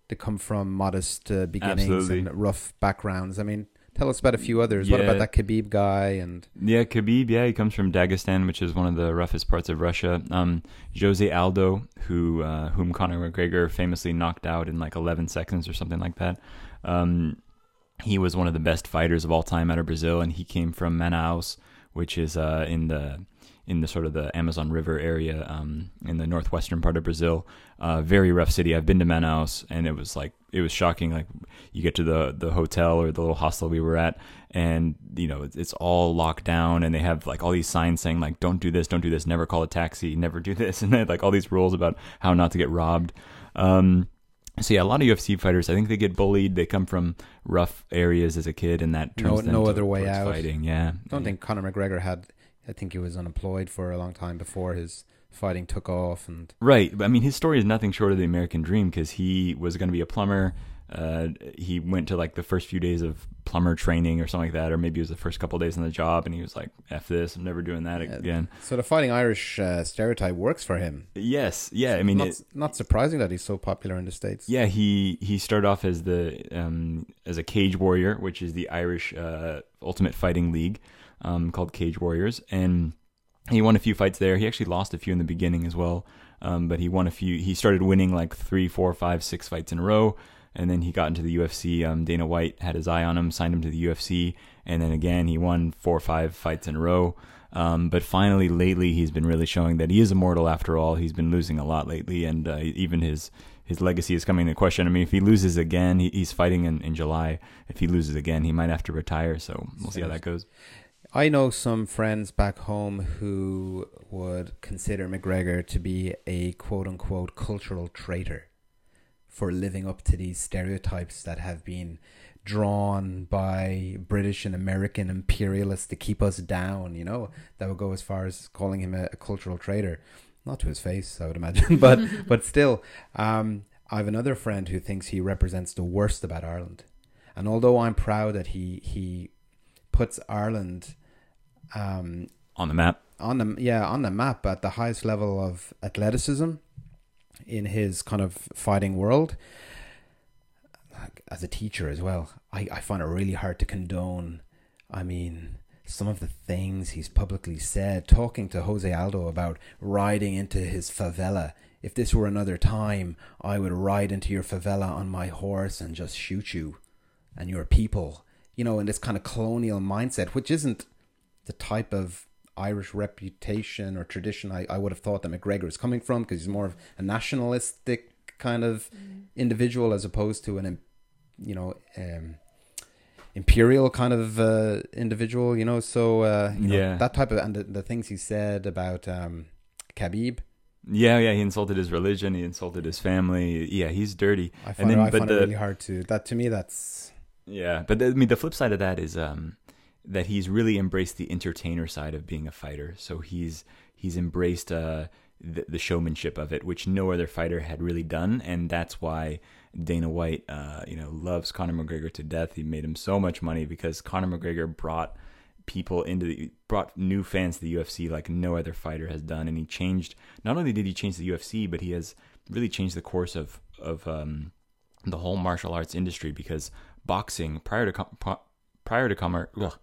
they come from modest uh, beginnings Absolutely. and rough backgrounds. I mean, tell us about a few others. What about that Khabib guy? And Yeah, Khabib. Yeah, he comes from Dagestan, which is one of the roughest parts of Russia. Um, Jose Aldo, who uh, whom Conor McGregor famously knocked out in like 11 seconds or something like that. Um, he was one of the best fighters of all time out of Brazil, and he came from Manaus, which is uh, in the in the sort of the Amazon River area um, in the northwestern part of Brazil. Uh, very rough city. I've been to Manaus, and it was like it was shocking. Like you get to the the hotel or the little hostel we were at, and you know it's, it's all locked down, and they have like all these signs saying like don't do this, don't do this, never call a taxi, never do this, and they had like all these rules about how not to get robbed. Um, so yeah, a lot of UFC fighters, I think they get bullied. They come from rough areas as a kid, and that no, turns them no to- other way out. Fighting, yeah. I don't think Conor McGregor had. I think he was unemployed for a long time before his fighting took off, and Right. I mean, his story is nothing short of the American dream because he was going to be a plumber. Uh, he went to like the first few days of plumber training or something like that, or maybe it was the first couple days on the job, and he was like, "F this, I'm never doing that again." so the fighting Irish uh, stereotype works for him. Yes, yeah. I mean, not, it- not surprising that he's so popular in the states. Yeah, he he started off as the um, as a cage warrior, which is the Irish uh, Ultimate Fighting League, um, called Cage Warriors, and he won a few fights there. He actually lost a few in the beginning as well, um, but he won a few. He started winning like three, four, five, six fights in a row, and then he got into the UFC. Um, Dana White had his eye on him, signed him to the UFC, and then again he won four or five fights in a row. Um, but finally, lately, he's been really showing that he is immortal after all. He's been losing a lot lately, and uh, even his his legacy is coming into question. I mean, if he loses again, he, he's fighting in, in July. If he loses again, he might have to retire. So we'll see how that goes. I know some friends back home who would consider McGregor to be a quote unquote cultural traitor for living up to these stereotypes that have been drawn by British and American imperialists to keep us down, you know, that would go as far as calling him a, a cultural traitor. Not to his face, I would imagine, but but still, um, I have another friend who thinks he represents the worst about Ireland. And although I'm proud that he he puts Ireland um, on the map. On the yeah, on the map at the highest level of athleticism in his kind of fighting world. As a teacher as well, I, I find it really hard to condone. I mean, some of the things he's publicly said, talking to Jose Aldo about riding into his favela. If this were another time, I would ride into your favela on my horse and just shoot you and your people. You know, in this kind of colonial mindset, which isn't the type of Irish reputation or tradition I, I would have thought that McGregor is coming from because he's more of a nationalistic kind of individual as opposed to an, you know, um, imperial kind of uh, individual, you know. So, uh, you know, Yeah. that type of, and the, the things he said about um, Khabib. Yeah, yeah, he insulted his religion. He insulted his family. Yeah, he's dirty. I find, it, I find it really hard to, that to me, that's, Yeah, but the, I mean, the flip side of that is um, that he's really embraced the entertainer side of being a fighter. So he's he's embraced uh, the, the showmanship of it, which no other fighter had really done, and that's why Dana White, uh, you know, loves Conor McGregor to death. He made him so much money because Conor McGregor brought people into the brought new fans to the UFC like no other fighter has done, and he changed. Not only did he change the UFC, but he has really changed the course of of um, the whole martial arts industry because boxing prior to prior to Conor ugh,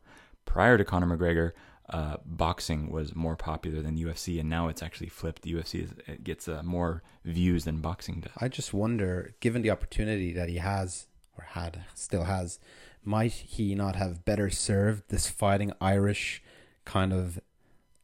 prior to Conor McGregor, uh, boxing was more popular than UFC, and now it's actually flipped. UFC is, it gets uh, more views than boxing does. I just wonder, given the opportunity that he has or had, still has, might he not have better served this fighting Irish kind of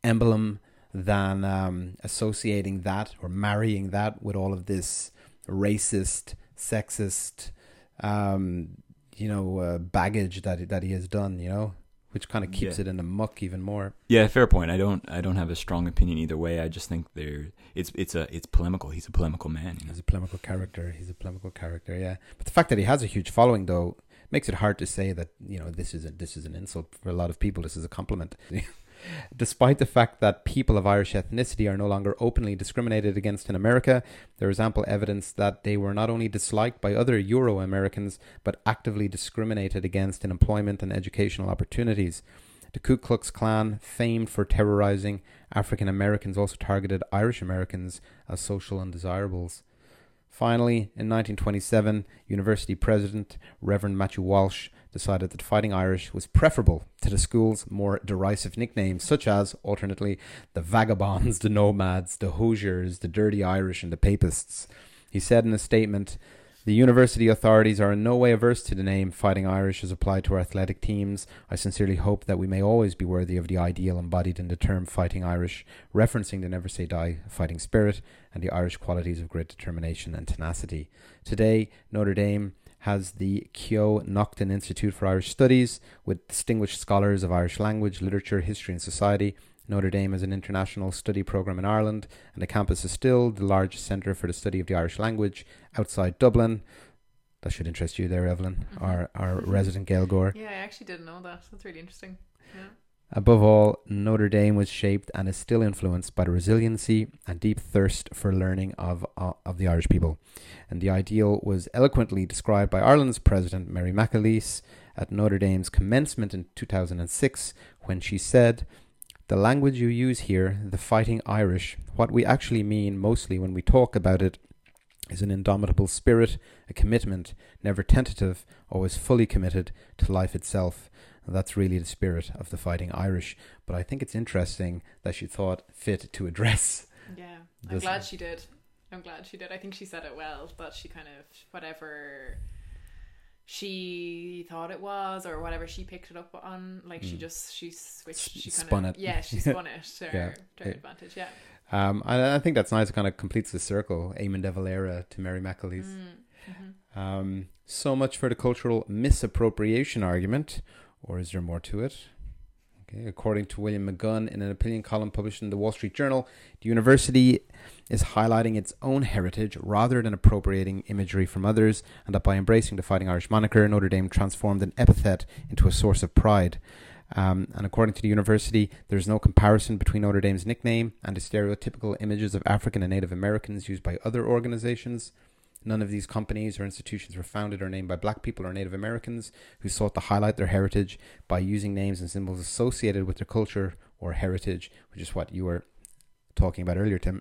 emblem than um, associating that or marrying that with all of this racist, sexist, um, you know, uh, baggage that that he has done, you know, which kind of keeps Yeah. it in the muck even more. Yeah, fair point. I don't I don't have a strong opinion either way. I just think there it's it's a it's polemical. He's a polemical man. You know? He's a polemical character. He's a polemical character, yeah. But the fact that he has a huge following, though, makes it hard to say that you know this is a, this is an insult for a lot of people. This is a compliment. Despite the fact that people of Irish ethnicity are no longer openly discriminated against in America, there is ample evidence that they were not only disliked by other Euro Americans, but actively discriminated against in employment and educational opportunities. The Ku Klux Klan, famed for terrorizing African Americans, also targeted Irish Americans as social undesirables. Finally, in 1927, university president Reverend Matthew Walsh decided that fighting Irish was preferable to the school's more derisive nicknames, such as, alternately, the Vagabonds, the Nomads, the Hoosiers, the Dirty Irish, and the Papists. He said in a statement, the university authorities are in no way averse to the name Fighting Irish as applied to our athletic teams. I sincerely hope that we may always be worthy of the ideal embodied in the term Fighting Irish, referencing the never say die fighting spirit and the Irish qualities of great determination and tenacity. Today, Notre Dame has the Keough Naughton Institute for Irish Studies with distinguished scholars of Irish language, literature, history, and society. Notre Dame has an international study program in Ireland, and the campus is still the largest centre for the study of the Irish language outside Dublin. That should interest you there, Evelyn, Mm-hmm. our, our resident Gaeilgeoir. Yeah, I actually didn't know that. That's really interesting. Yeah. Above all, Notre Dame was shaped and is still influenced by the resiliency and deep thirst for learning of, uh, of the Irish people. And the ideal was eloquently described by Ireland's President Mary McAleese at Notre Dame's commencement in 2006 when she said, The language you use here, the fighting Irish, what we actually mean mostly when we talk about it is an indomitable spirit, a commitment, never tentative, always fully committed to life itself. That's really the spirit of the fighting Irish. But I think it's interesting that she thought fit to address. Yeah, I'm this- glad she did. I'm glad she did. I think she said it well. That she kind of whatever she thought it was or whatever she picked it up on, like she Mm. just she switched. She kind Spun of it. yeah, she spun it to her, Yeah. to her advantage. Yeah. Um, and I think that's nice. It kind of completes the circle. Eamon de Valera to Mary McAleese. Mm-hmm. Um, so much for the cultural misappropriation argument, or is there more to it? Okay, according to William McGurn, in an opinion column published in the Wall Street Journal, the university is highlighting its own heritage rather than appropriating imagery from others, and that by embracing the Fighting Irish moniker, Notre Dame transformed an epithet into a source of pride. Um, and according to the university, there is no comparison between Notre Dame's nickname and the stereotypical images of African and Native Americans used by other organizations. None of these companies or institutions were founded or named by black people or Native Americans who sought to highlight their heritage by using names and symbols associated with their culture or heritage, which is what you were talking about earlier, Tim.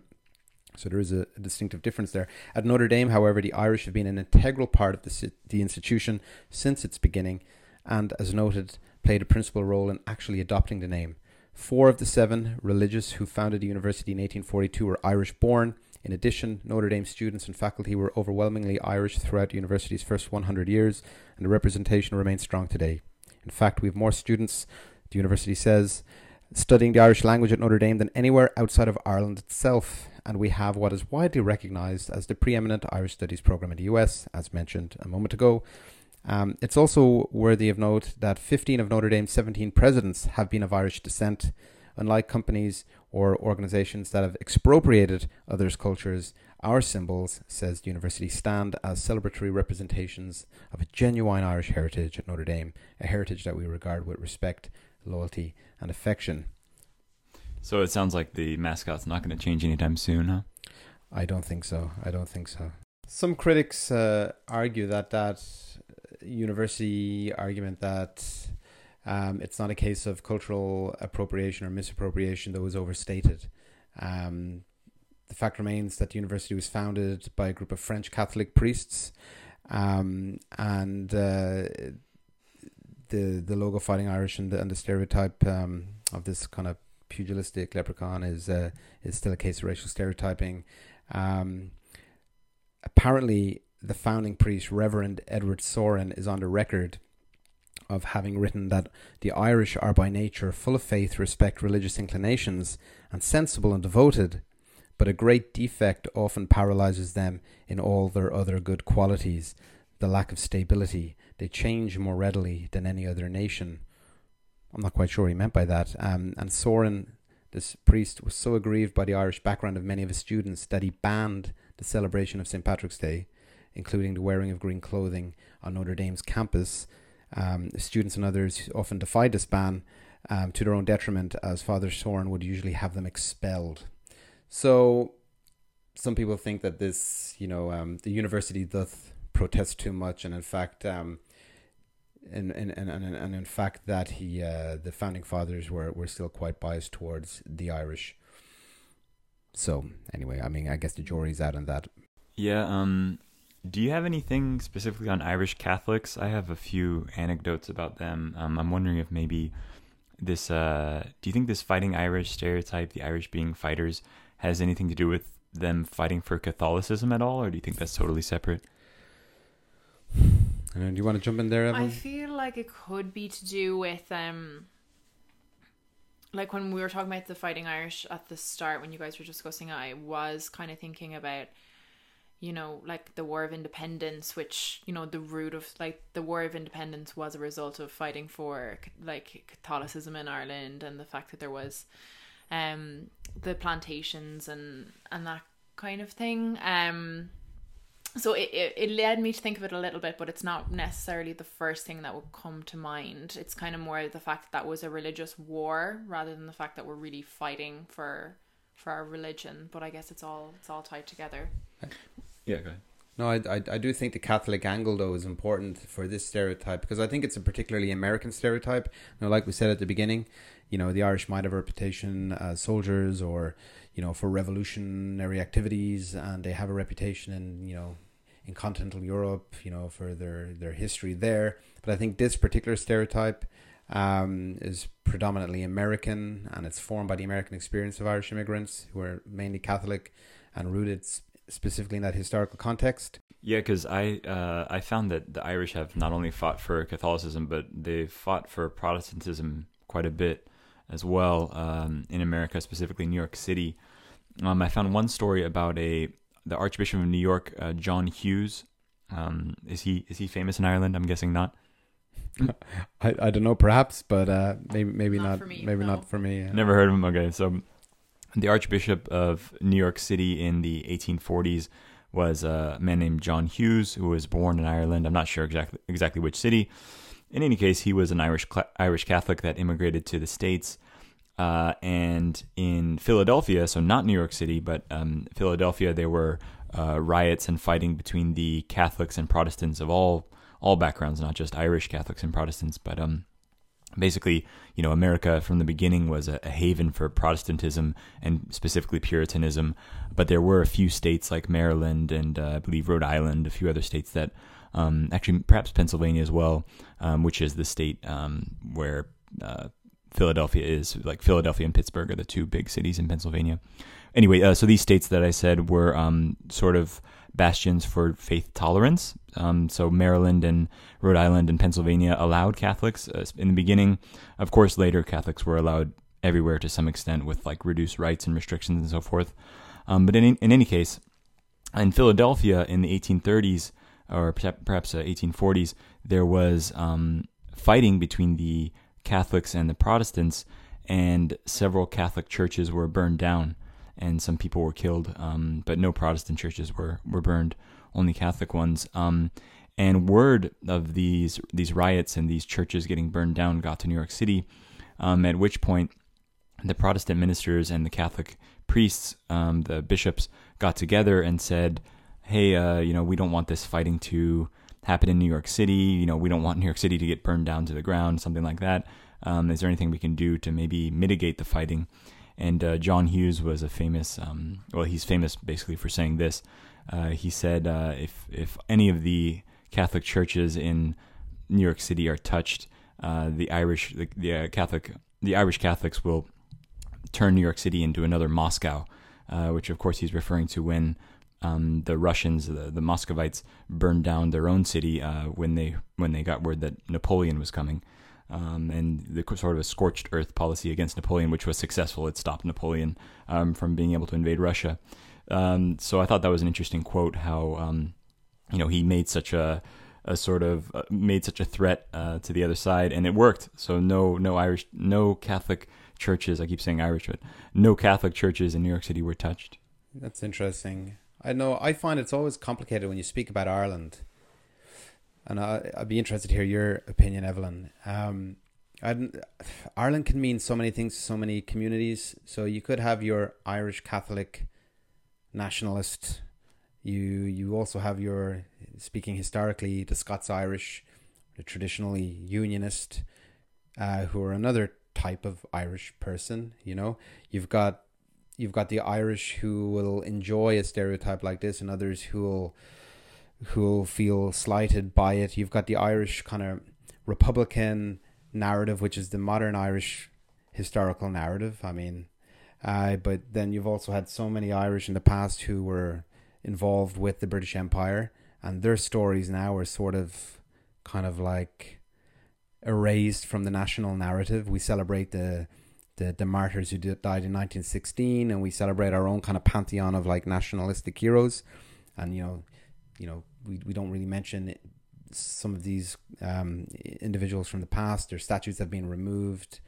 So there is a, distinctive difference there. At Notre Dame, however, the Irish have been an integral part of the, the institution since its beginning, and as noted, played a principal role in actually adopting the name. Four of the seven religious who founded the university in 1842 were Irish born. In addition, Notre Dame students and faculty were overwhelmingly Irish throughout the university's first 100 years, and the representation remains strong today. In fact, we have more students, the university says, studying the Irish language at Notre Dame than anywhere outside of Ireland itself, and we have what is widely recognized as the preeminent Irish studies program in the US, as mentioned a moment ago. Um, it's also worthy of note that 15 of Notre Dame's 17 presidents have been of Irish descent. Unlike companies or organizations that have expropriated others' cultures, our symbols, says the university, stand as celebratory representations of a genuine Irish heritage at Notre Dame, a heritage that we regard with respect, loyalty, and affection. So it sounds like the mascot's not going to change anytime soon, huh? I don't think so. I don't think so. Some critics uh, argue that that university argument that um, it's not a case of cultural appropriation or misappropriation, that was overstated. Um, the fact remains that the university was founded by a group of French Catholic priests, um, and uh, the the logo "Fighting Irish" and the, and the stereotype um, of this kind of pugilistic leprechaun is uh, is still a case of racial stereotyping. Um, apparently, the founding priest, Reverend Edward Sorin, is on the record of having written that the Irish are by nature full of faith, respect, religious inclinations, and sensible and devoted, but a great defect often paralyzes them in all their other good qualities the lack of stability. They change more readily than any other nation. I'm not quite sure what he meant by that. Um, and Sorin, this priest, was so aggrieved by the Irish background of many of his students that he banned the celebration of St. Patrick's Day. including the wearing of green clothing on Notre Dame's campus. Um, students and others often defied this ban um, to their own detriment, as Father Sorin would usually have them expelled. So, some people think that this, you know, um, the university doth protest too much, and in fact, um, and, and, and, and, in fact that he uh, the founding fathers were, were still quite biased towards the Irish. So anyway, I mean, I guess the jury's out on that. Yeah. Um. Do you have anything specifically on Irish Catholics? I have a few anecdotes about them. Um, I'm wondering if maybe this. Uh, do you think this fighting Irish stereotype, the Irish being fighters, has anything to do with them fighting for Catholicism at all, or do you think that's totally separate? do you want to jump in there, Evan? I feel like it could be to do with um like when we were talking about the fighting Irish at the start when you guys were discussing it, I was kind of thinking about you know like the war of independence which you know the root of like the war of independence was a result of fighting for like Catholicism in Ireland and the fact that there was um the plantations and and that kind of thing. Um so it, it, it led me to think of it a little bit but it's not necessarily the first thing that would come to mind. It's kind of more the fact that that was a religious war rather than the fact that we're really fighting for for our religion. But i guess it's all it's all tied together yeah go ahead no, I, I, I do think the Catholic angle though is important for this stereotype because I think it's a particularly American stereotype. You know, like we said at the beginning, you know, the Irish might have a reputation as soldiers or you know for revolutionary activities, and they have a reputation in you know in continental Europe, you know, for their their history there. But I think this particular stereotype um, is predominantly American, and it's formed by the American experience of Irish immigrants who are mainly Catholic and rooted specifically in that historical context. Yeah, because I uh, I found that the Irish have not only fought for Catholicism, but they've fought for Protestantism quite a bit as well um, in America, specifically New York City. Um, I found one story about a the Archbishop of New York, uh, John Hughes. Um, is he is he famous in Ireland? I'm guessing not. I, I don't know, perhaps, but uh, maybe maybe not, not me, maybe no. not for me. Yeah. Never heard of him. Okay, so the Archbishop of New York City in the 1840s was a man named John Hughes, who was born in Ireland. I'm not sure exactly exactly which city. In any case, he was an Irish Irish Catholic that immigrated to the states. Uh, and in Philadelphia, so not New York City, but um, Philadelphia, there were uh, riots and fighting between the Catholics and Protestants of all all backgrounds, not just Irish Catholics and Protestants, but um, basically, you know, America from the beginning was a, a, haven for Protestantism and specifically Puritanism. But there were a few states like Maryland and uh, I believe Rhode Island, a few other states that um, actually perhaps Pennsylvania as well, um, which is the state um, where uh, Philadelphia is. Like Philadelphia and Pittsburgh are the two big cities in Pennsylvania. Anyway, uh, so these states that I said were um, sort of bastions for faith tolerance. Um, so Maryland and Rhode Island and Pennsylvania allowed Catholics uh, in the beginning. Of course, later Catholics were allowed everywhere to some extent with like reduced rights and restrictions and so forth. Um, but in, in any case, in Philadelphia in the 1830s or perhaps uh, 1840s, there was um, fighting between the Catholics and the Protestants, and several Catholic churches were burned down and some people were killed, um, but no Protestant churches were, were burned, only Catholic ones. Um, and word of these these riots and these churches getting burned down got to New York City, um, at which point the Protestant ministers and the Catholic priests, um, the bishops, got together and said, "Hey, uh, you know, we don't want this fighting to happen in New York City. You know, we don't want New York City to get burned down to the ground, something like that. Um, is there anything we can do to maybe mitigate the fighting?" And uh, John Hughes was a famous, um, well, he's famous basically for saying this. Uh, he said, uh, if if any of the Catholic churches in New York City are touched, uh, the Irish, the, the uh, Catholic, the Irish Catholics will turn New York City into another Moscow, uh, which of course he's referring to when um, the Russians, the, the Muscovites, burned down their own city when they when they got word that Napoleon was coming um, and the sort of a scorched earth policy against Napoleon, which was successful. It stopped Napoleon um, from being able to invade Russia. Um, so I thought that was an interesting quote. How um, you know he made such a a sort of uh, made such a threat uh, to the other side, and it worked. So no no Irish no Catholic churches. I keep saying Irish, but no Catholic churches in New York City were touched. That's interesting. I know. I find it's always complicated when you speak about Ireland, and I, I'd be interested to hear your opinion, Evelyn. Um, Ireland can mean so many things to so many communities. So you could have your Irish Catholic nationalist. You you also have your speaking historically the Scots Irish, the traditionally unionist, uh, who are another type of Irish person. You know, you've got you've got the Irish who will enjoy a stereotype like this, and others who will who will feel slighted by it. You've got the Irish kind of Republican narrative, which is the modern Irish historical narrative. I mean, uh, but then you've also had so many Irish in the past who were involved with the British Empire, and their stories now are sort of kind of like erased from the national narrative. We celebrate the the, the martyrs who did, died in 1916, and we celebrate our own kind of pantheon of like nationalistic heroes, and you know, you know, we we don't really mention some of these um, individuals from the past. Their statues have been removed.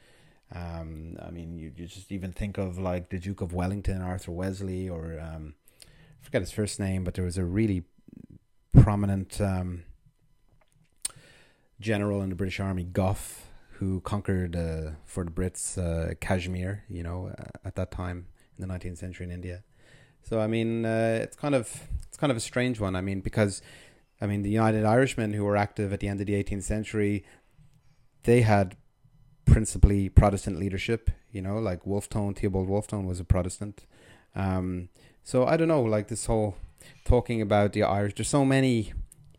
Um, I mean, you, you just even think of like the Duke of Wellington, Arthur Wesley, or um, I forget his first name, but there was a really prominent um, general in the British Army, Gough, who conquered uh, for the Brits uh, Kashmir, you know, uh, at that time in the 19th century in India. So I mean, uh, it's kind of it's kind of a strange one. I mean, because I mean, the United Irishmen who were active at the end of the 18th century, they had principally Protestant leadership. You know, like Wolfe Theobald Wolfe was a Protestant. Um, so I don't know, like this whole talking about the Irish. There's so many,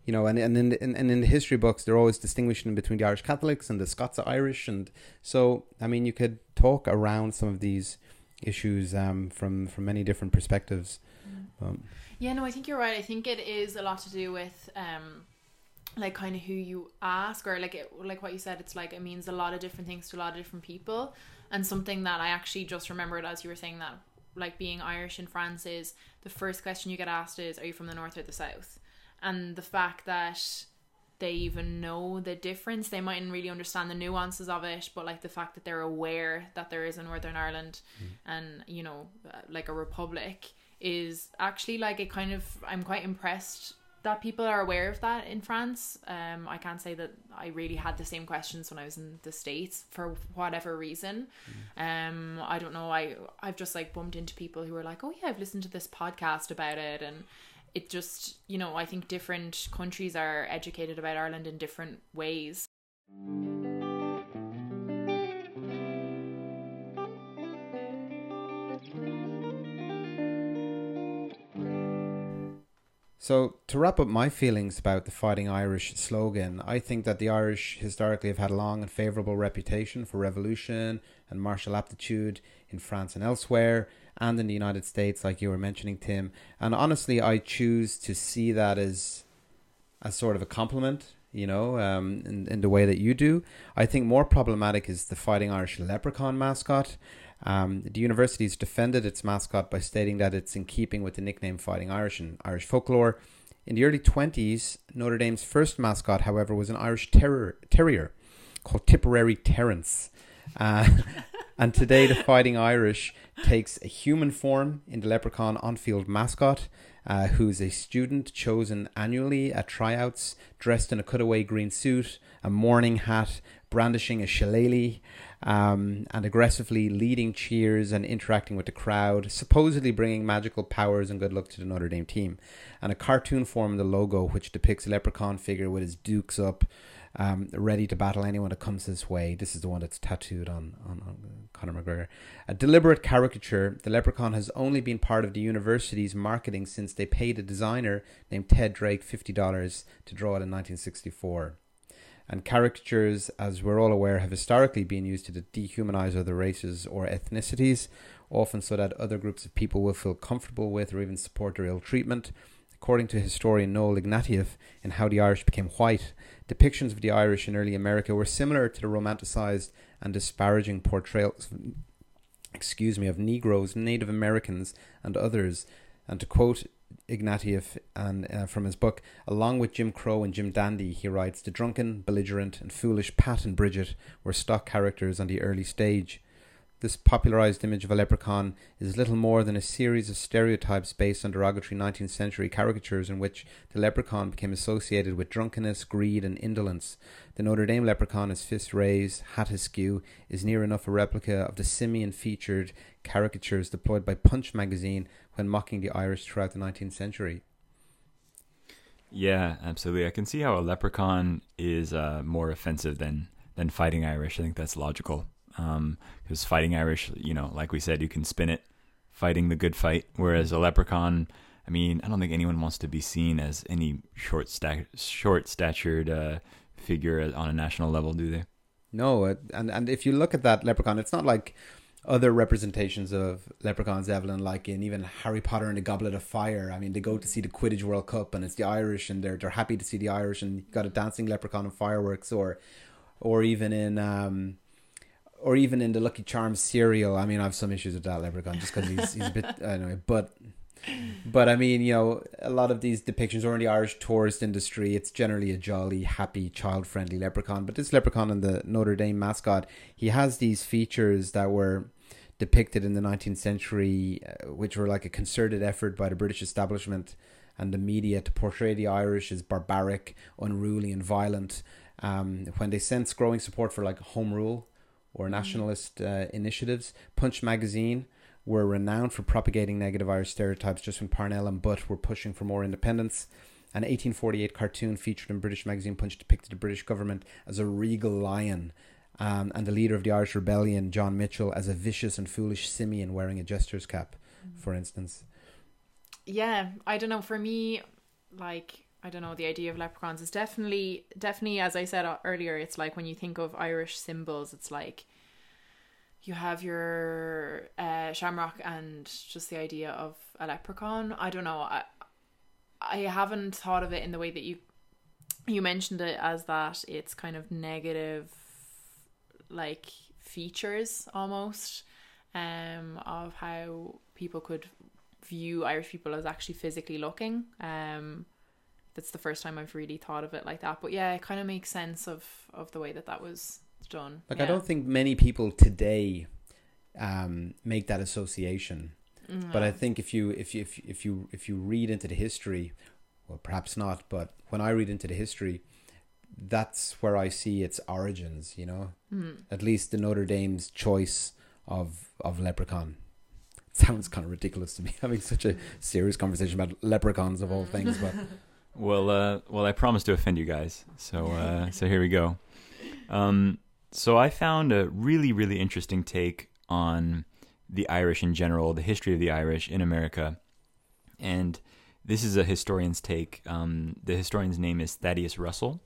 you know, and and in the, and in the history books, they're always distinguishing between the Irish Catholics and the Scots Irish, and so I mean, you could talk around some of these issues um, from from many different perspectives. Mm. Um, yeah, no, I think you're right. I think it is a lot to do with um like kind of who you ask or like it, like what you said it's like it means a lot of different things to a lot of different people and something that I actually just remembered as you were saying that like being Irish in France is the first question you get asked is are you from the north or the south and the fact that they even know the difference they mightn't really understand the nuances of it but like the fact that they're aware that there is a northern ireland mm. and you know uh, like a republic is actually like it kind of I'm quite impressed that people are aware of that in France. Um, I can't say that I really had the same questions when I was in the States for whatever reason. Mm. Um, I don't know. I I've just like bumped into people who are like, oh yeah, I've listened to this podcast about it, and it just you know I think different countries are educated about Ireland in different ways. So, to wrap up my feelings about the Fighting Irish slogan, I think that the Irish historically have had a long and favourable reputation for revolution and martial aptitude in France and elsewhere, and in the United States, like you were mentioning, Tim. And honestly, I choose to see that as as sort of a compliment, you know, um, in, in the way that you do. I think more problematic is the Fighting Irish leprechaun mascot. Um, the university has defended its mascot by stating that it's in keeping with the nickname Fighting Irish and Irish folklore. In the early 20s, Notre Dame's first mascot, however, was an Irish terror, terrier called Tipperary Terence. Uh, and today, the Fighting Irish takes a human form in the Leprechaun on field mascot, uh, who's a student chosen annually at tryouts, dressed in a cutaway green suit, a morning hat, brandishing a shillelagh um, and aggressively leading cheers and interacting with the crowd, supposedly bringing magical powers and good luck to the Notre Dame team. And a cartoon form in the logo, which depicts a leprechaun figure with his dukes up, um, ready to battle anyone that comes this way. This is the one that's tattooed on, on, on Conor McGregor. A deliberate caricature, the leprechaun has only been part of the university's marketing since they paid a designer named Ted Drake $50 to draw it in 1964. And caricatures, as we're all aware, have historically been used to dehumanize other races or ethnicities, often so that other groups of people will feel comfortable with or even support their ill treatment. According to historian Noel Ignatiev in How the Irish Became White, depictions of the Irish in early America were similar to the romanticized and disparaging portrayals excuse me, of Negroes, Native Americans, and others. And to quote Ignatiev and uh, from his book, along with Jim Crow and Jim Dandy, he writes, the drunken, belligerent, and foolish Pat and Bridget were stock characters on the early stage. This popularized image of a leprechaun is little more than a series of stereotypes based on derogatory 19th century caricatures in which the leprechaun became associated with drunkenness, greed, and indolence. The Notre Dame leprechaun, his fist raised, hat askew, is near enough a replica of the simian featured caricatures deployed by Punch magazine when mocking the Irish throughout the 19th century. Yeah, absolutely. I can see how a leprechaun is uh, more offensive than than fighting Irish. I think that's logical. Because um, fighting Irish, you know, like we said, you can spin it, fighting the good fight. Whereas a leprechaun, I mean, I don't think anyone wants to be seen as any short sta- short statured uh, figure on a national level, do they? No, and and if you look at that leprechaun, it's not like other representations of leprechauns, Evelyn, like in even Harry Potter and the Goblet of Fire. I mean, they go to see the Quidditch World Cup, and it's the Irish, and they're they're happy to see the Irish, and you got a dancing leprechaun and fireworks, or or even in um, or even in the Lucky Charms cereal. I mean, I have some issues with that leprechaun just because he's he's a bit anyway, but. But I mean, you know, a lot of these depictions are in the Irish tourist industry. It's generally a jolly, happy, child-friendly leprechaun. But this leprechaun and the Notre Dame mascot, he has these features that were depicted in the 19th century, uh, which were like a concerted effort by the British establishment and the media to portray the Irish as barbaric, unruly, and violent. Um, when they sensed growing support for like home rule or mm. nationalist uh, initiatives, Punch magazine were renowned for propagating negative Irish stereotypes just when Parnell and Butt were pushing for more independence. An 1848 cartoon featured in British magazine Punch depicted the British government as a regal lion um, and the leader of the Irish rebellion, John Mitchel, as a vicious and foolish simian wearing a jester's cap, mm. for instance. Yeah, I don't know. For me, like I don't know, the idea of leprechauns is definitely, definitely, as I said earlier, it's like when you think of Irish symbols, it's like you have your uh, shamrock and just the idea of a leprechaun. I don't know. I I haven't thought of it in the way that you you mentioned it as that it's kind of negative like features almost um of how people could view Irish people as actually physically looking. Um that's the first time I've really thought of it like that. But yeah, it kind of makes sense of of the way that that was done. Like yeah. I don't think many people today um, make that association. Mm-hmm. But I think if you if you if you, if you if you read into the history, well, perhaps not. But when I read into the history, that's where I see its origins. You know, mm. at least the Notre Dame's choice of of leprechaun. Sounds kind of ridiculous to me having such a serious conversation about leprechauns of all things, but. Well, uh, well, I promise to offend you guys, so uh, so here we go. Um, so I found a really, really interesting take on the Irish in general, the history of the Irish in America, and this is a historian's take. Um, the historian's name is Thaddeus Russell,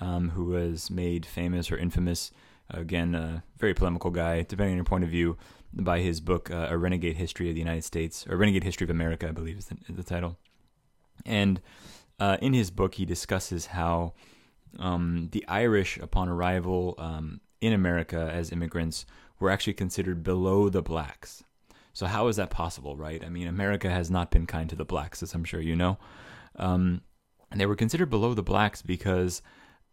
um, who was made famous or infamous, again, a very polemical guy, depending on your point of view, by his book uh, "A Renegade History of the United States" or "Renegade History of America," I believe is the, is the title, and uh, in his book, he discusses how um, the Irish, upon arrival um, in America as immigrants, were actually considered below the blacks. So, how is that possible, right? I mean, America has not been kind to the blacks, as I'm sure you know. Um, and they were considered below the blacks because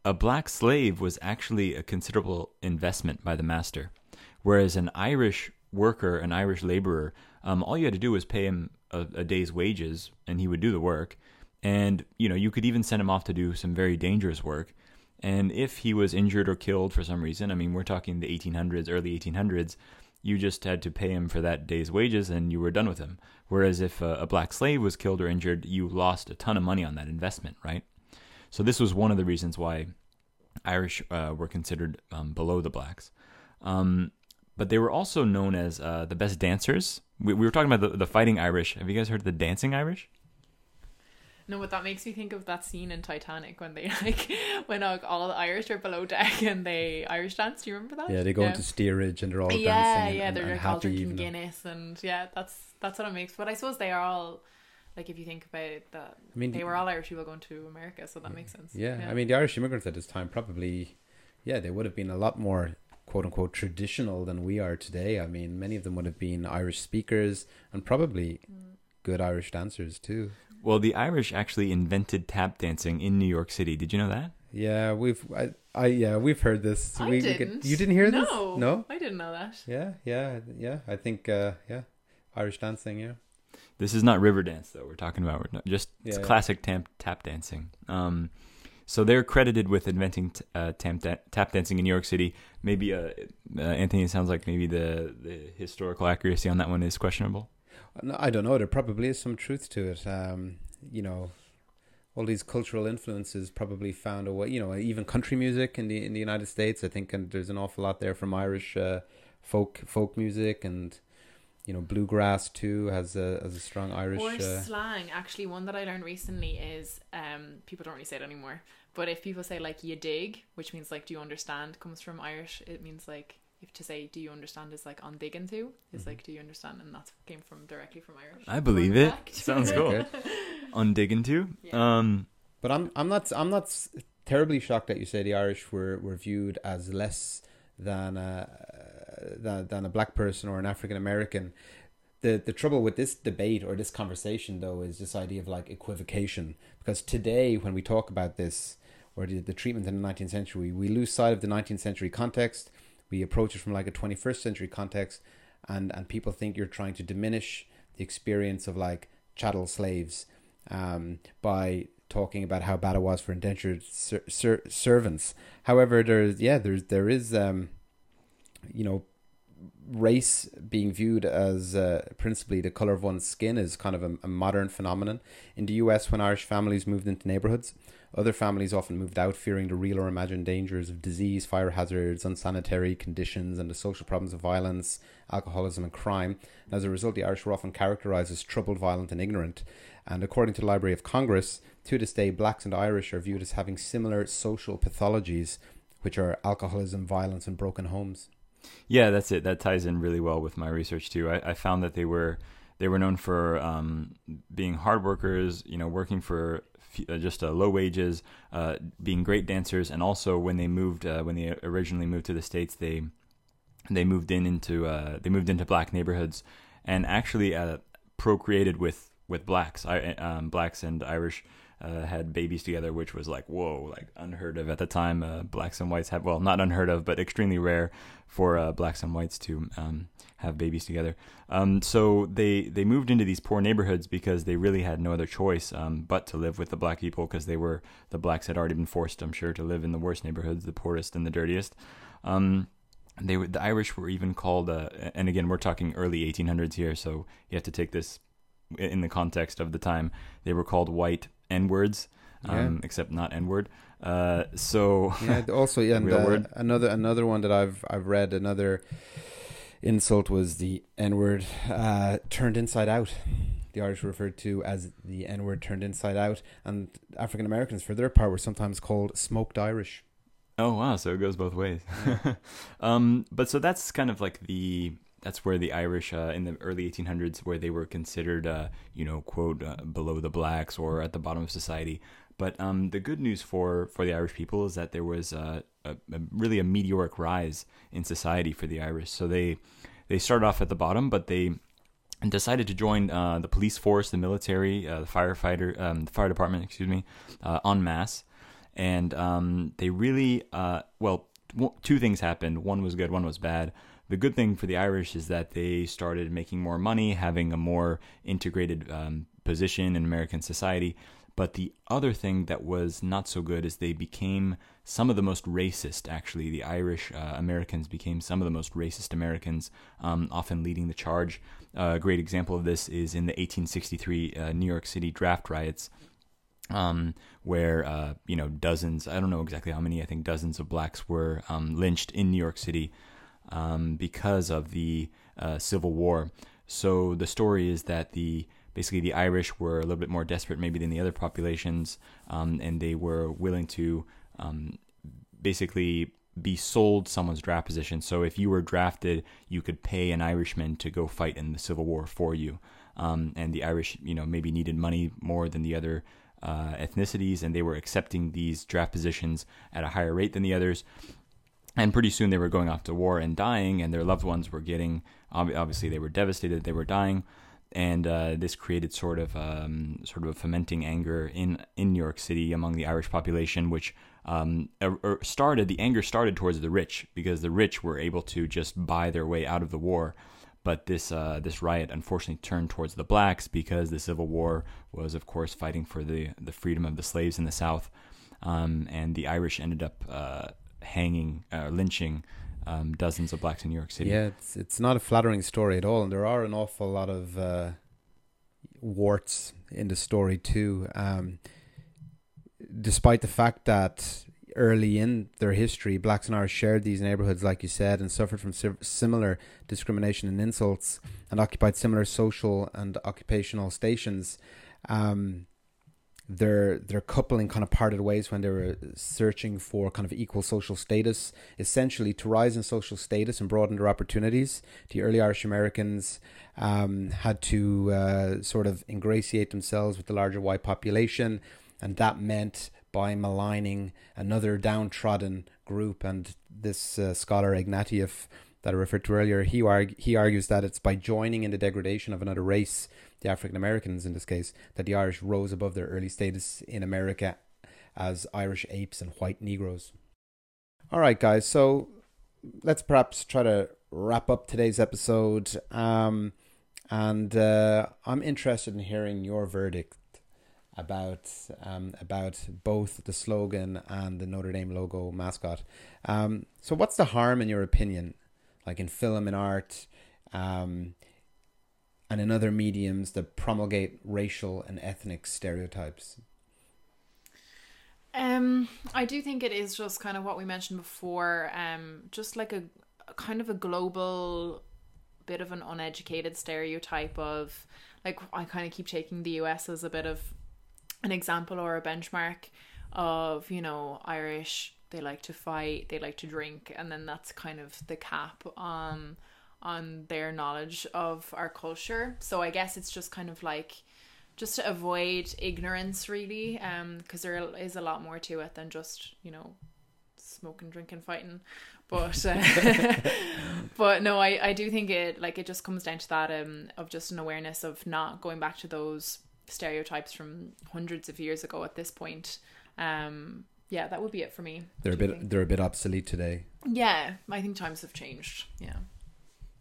a black slave was actually a considerable investment by the master. Whereas an Irish worker, an Irish laborer, um, all you had to do was pay him a, a day's wages and he would do the work and, you know, you could even send him off to do some very dangerous work. And if he was injured or killed for some reason, I mean, we're talking the 1800s, early 1800s, you just had to pay him for that day's wages and you were done with him. Whereas if a, a black slave was killed or injured, you lost a ton of money on that investment, right? So this was one of the reasons why Irish uh, were considered um, below the blacks. Um, but they were also known as uh, the best dancers. We, we were talking about the, the fighting Irish. Have you guys heard of the dancing Irish? No, but that makes me think of that scene in Titanic when they like when like, all the Irish are below deck and they Irish dance. Do you remember that? Yeah, they go yeah. into steerage and they're all yeah, dancing. Yeah, and, they're and like all drinking Guinness and yeah, that's that's what it makes. But I suppose they are all like if you think about that, I mean, they were all Irish people going to America, so that makes sense. Yeah, yeah, I mean the Irish immigrants at this time probably, yeah, they would have been a lot more quote unquote traditional than we are today. I mean, many of them would have been Irish speakers and probably mm. good Irish dancers too. Well, the Irish actually invented tap dancing in New York City. Did you know that? Yeah, we've. I, I yeah, we've heard this. I we, we didn't. could- you didn't hear this? No, No. I didn't know that. Yeah, yeah, yeah. I think uh, yeah, Irish dancing. Yeah. This is not river dance though. We're talking about we're not, just it's Yeah. classic tap tap dancing. Um, so they're credited with inventing t- uh, tap, da- tap dancing in New York City. Maybe uh, uh, Anthony, it sounds like maybe the the historical accuracy on that one is questionable. I don't know. There probably is some truth to it. Um, you know, all these cultural influences probably found a way. You know, even country music in the in the United States. I think and there's an awful lot there from Irish uh, folk folk music and you know bluegrass too has a has a strong Irish. Or Uh, slang. Actually, one that I learned recently is um, people don't really say it anymore. But if people say like "you dig," which means like "do you understand," comes from Irish. It means like if to say "do you understand" is like "on digging to." Mm-hmm. Like "do you understand," and that came from directly from Irish. I believe it. Sounds cool. Okay. Undigging too. Yeah. Um, But I'm I'm not I'm not terribly shocked that you say the Irish were, were viewed as less than a than, than a black person or an African American. The the trouble with this debate or this conversation though is this idea of like equivocation because today when we talk about this or the, the treatment in the 19th century we lose sight of the 19th century context we approach it from like a 21st century context and and people think you're trying to diminish the experience of like chattel slaves um, by talking about how bad it was for indentured ser- ser- servants. However, there's yeah, there's there is um, you know, race being viewed as uh, principally the color of one's skin is kind of a, a modern phenomenon. In the U.S., when Irish families moved into neighborhoods, other families often moved out, fearing the real or imagined dangers of disease, fire hazards, unsanitary conditions, and the social problems of violence, alcoholism, and crime. And as a result, the Irish were often characterized as troubled, violent, and ignorant. And according to the Library of Congress, to this day, blacks and Irish are viewed as having similar social pathologies, which are alcoholism, violence, and broken homes. Yeah, that's it. That ties in really well with my research too. I, I found that they were they were known for um, being hard workers, you know, working for just uh, low wages, uh, being great dancers, and also when they moved uh, when they originally moved to the states, they they moved in into uh, they moved into black neighborhoods and actually uh, procreated with with blacks. I, um, blacks and Irish uh, had babies together, which was like whoa, like unheard of at the time. Uh, blacks and whites had well, not unheard of, but extremely rare for uh, blacks and whites to um, have babies together. Um, so they they moved into these poor neighborhoods because they really had no other choice um, but to live with the black people because they were the blacks had already been forced, I'm sure, to live in the worst neighborhoods, the poorest and the dirtiest. Um, they were the Irish were even called, uh, and again we're talking early 1800s here, so you have to take this in the context of the time. They were called white N words, um, except not N word. Uh, so yeah, also yeah, and uh, word. another another one that I've I've read another insult was the N word uh, turned inside out. The Irish were referred to as the N word turned inside out, and African Americans, for their part, were sometimes called smoked Irish. Oh wow, so it goes both ways. um, but so that's kind of like the that's where the Irish uh, in the early 1800s, where they were considered, uh, you know, quote uh, below the blacks or at the bottom of society. But um, the good news for for the Irish people is that there was uh, a, a really a meteoric rise in society for the Irish. So they they started off at the bottom, but they decided to join uh, the police force, the military, uh, the firefighter, um, the fire department, excuse me, en masse. And um, they really, well, two things happened. One was good, one was bad. The good thing for the Irish is that they started making more money, having a more integrated um, position in American society. But the other thing that was not so good is they became some of the most racist, actually. The Irish uh, Americans became some of the most racist Americans, um, often leading the charge. Uh, a great example of this is in the 1863 uh, New York City draft riots, um, where, uh, you know, dozens, I don't know exactly how many, I think dozens of blacks were um, lynched in New York City um, because of the uh, Civil War. So the story is that the basically the Irish were a little bit more desperate maybe than the other populations, um, and they were willing to um, basically be sold someone's draft position. So if you were drafted, you could pay an Irishman to go fight in the Civil War for you. Um, and the Irish, you know, maybe needed money more than the other uh, ethnicities, and they were accepting these draft positions at a higher rate than the others. And pretty soon they were going off to war and dying, and their loved ones were getting, obviously, they were devastated, they were dying. and uh, this created sort of um, sort of a fomenting anger in in New York City among the Irish population, which um, er, er started the anger started towards the rich because the rich were able to just buy their way out of the war. But this uh, this riot unfortunately turned towards the blacks because the Civil War was, of course, fighting for the the freedom of the slaves in the South, um, and the Irish ended up uh, hanging, uh, lynching um, dozens of blacks in New York City. Yeah, it's it's not a flattering story at all, and there are an awful lot of uh, warts in the story too. Um, despite the fact that early in their history, blacks and Irish shared these neighborhoods, like you said, and suffered from similar discrimination and insults, and occupied similar social and occupational stations. Um, their their coupling kind of parted ways when they were searching for kind of equal social status, essentially to rise in social status and broaden their opportunities. The early Irish Americans um, had to uh, sort of ingratiate themselves with the larger white population, and that meant by maligning another downtrodden group. And this uh, scholar Ignatiev that I referred to earlier, he he argues that it's by joining in the degradation of another race the African Americans in this case, that the Irish rose above their early status in America as Irish apes and white Negroes. All right, guys, so let's perhaps try to wrap up today's episode. Um, and uh, I'm interested in hearing your verdict about um, about both the slogan and the Notre Dame logo mascot. Um, so, what's the harm, in your opinion, like in film and art? Um, and in other mediums that promulgate racial and ethnic stereotypes? Um, I do think it is just kind of what we mentioned before, um, just like a, a kind of a global bit of an uneducated stereotype of like I kind of keep taking the US as a bit of an example or a benchmark of, you know, Irish, they like to fight, they like to drink, and then that's kind of the cap. Um on their knowledge of our culture. So I guess it's just kind of like just to avoid ignorance really um because there is a lot more to it than just you know smoking drinking fighting. But uh, but no I I do think it like it just comes down to that um of just an awareness of not going back to those stereotypes from hundreds of years ago at this point. Um yeah that would be it for me they're a bit they're a bit obsolete today. Yeah I think times have changed. Yeah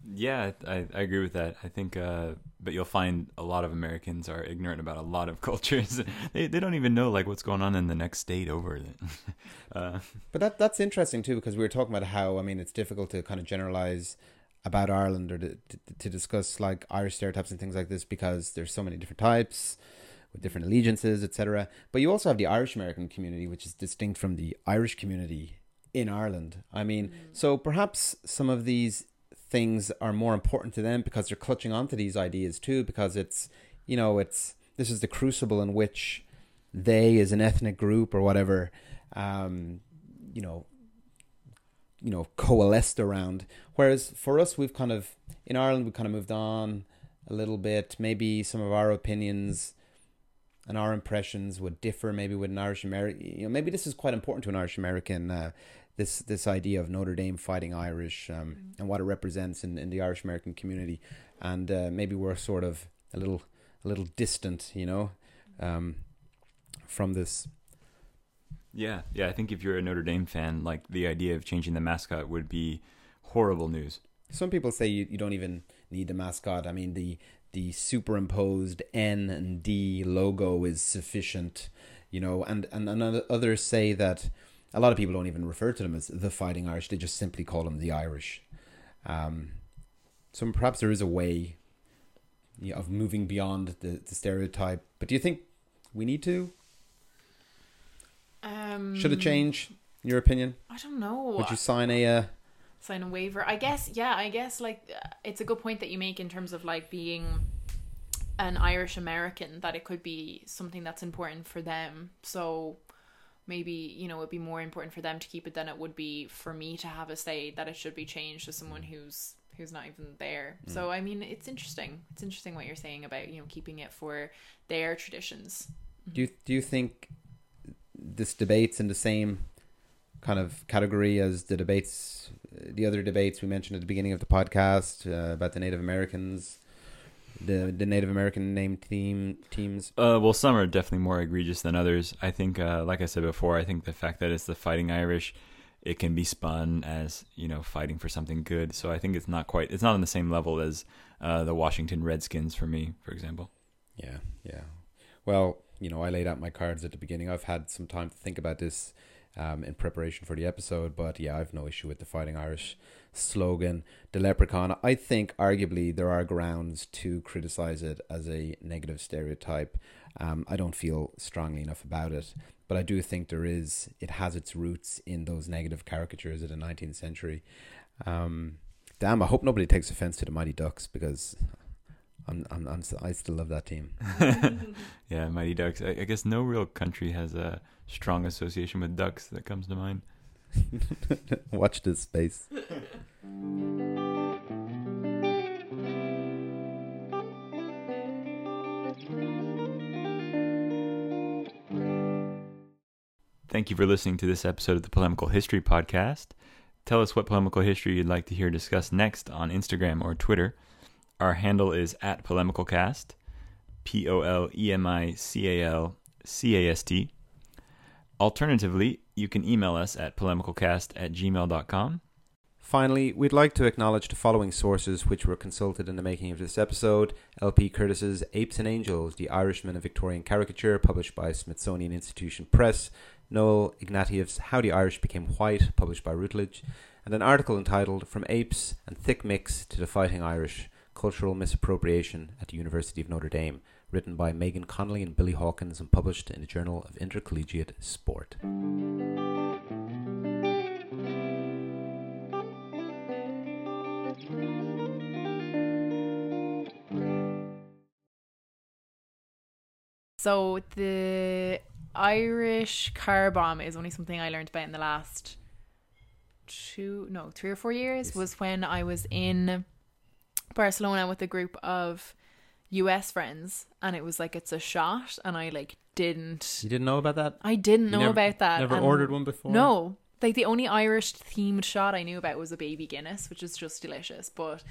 yeah, I, I agree with that. I think, uh, but you'll find a lot of Americans are ignorant about a lot of cultures. they they don't even know like what's going on in the next state over. uh, but that that's interesting too because we were talking about how I mean it's difficult to kind of generalize about Ireland or to, to, to discuss like Irish stereotypes and things like this because there's so many different types with different allegiances, etc. But you also have the Irish American community, which is distinct from the Irish community in Ireland. I mean, mm. so perhaps some of these things are more important to them because they're clutching onto these ideas too because it's you know it's this is the crucible in which they as an ethnic group or whatever um, you know you know coalesced around. Whereas for us we've kind of in Ireland we kind of moved on a little bit. Maybe some of our opinions and our impressions would differ maybe with an Irish American you know maybe this is quite important to an Irish American uh, this this idea of Notre Dame fighting Irish um, mm. and what it represents in, in the Irish American community, and uh, maybe we're sort of a little a little distant, you know, um, from this. Yeah, yeah. I think if you're a Notre Dame fan, like the idea of changing the mascot would be horrible news. Some people say you, you don't even need the mascot. I mean the the superimposed N and D logo is sufficient, you know, and and, and others say that a lot of people don't even refer to them as the Fighting Irish; they just simply call them the Irish. Um, so perhaps there is a way you know, of moving beyond the, the stereotype. But do you think we need to? Um, Should it change? In your opinion? I don't know. Would you sign a uh, sign a waiver? I guess. Yeah, I guess like uh, it's a good point that you make in terms of like being an Irish American that it could be something that's important for them. So maybe you know it'd be more important for them to keep it than it would be for me to have a say that it should be changed to someone who's who's not even there. Mm. So I mean, it's interesting. It's interesting what you're saying about you know keeping it for their traditions. Do you do you think this debate's in the same kind of category as the debates, the other debates we mentioned at the beginning of the podcast uh, about the Native Americans? The the Native American name team teams. Uh, well, some are definitely more egregious than others. I think, uh, like I said before, I think the fact that it's the Fighting Irish, it can be spun as you know fighting for something good. So I think it's not quite, it's not on the same level as uh, the Washington Redskins for me, for example. Yeah, yeah. Well, you know, I laid out my cards at the beginning. I've had some time to think about this um, in preparation for the episode, but yeah, I've no issue with the Fighting Irish slogan, the leprechaun. I think arguably there are grounds to criticize it as a negative stereotype. Um, I don't feel strongly enough about it, but I do think there is. It has its roots in those negative caricatures of the 19th century. Um, damn, I hope nobody takes offense to the Mighty Ducks because I'm, I'm, I'm st- I still love that team. yeah, Mighty Ducks. I, I guess no real country has a strong association with ducks that comes to mind. Watch this space. Thank you for listening to this episode of the Polemical History Podcast. Tell us what polemical history you'd like to hear discussed next on Instagram or Twitter. Our handle is at polemicalcast, P O L E M I C A L C A S T. Alternatively, you can email us at polemicalcast at gmail.com. Finally, we'd like to acknowledge the following sources which were consulted in the making of this episode LP Curtis's Apes and Angels, The Irishman of Victorian Caricature, published by Smithsonian Institution Press, Noel Ignatiev's How the Irish Became White, published by Routledge, and an article entitled From Apes and Thick Micks to the Fighting Irish Cultural Misappropriation at the University of Notre Dame, written by Megan Connolly and Billy Hawkins and published in the Journal of Intercollegiate Sport. So the Irish car bomb is only something I learned about in the last two, no, three or four years. Yes. Was when I was in Barcelona with a group of US friends, and it was like it's a shot, and I like didn't. You didn't know about that? I didn't You know never- about that. never and- ordered one before? No, like the only Irish themed shot I knew about was a baby Guinness, which is just delicious, but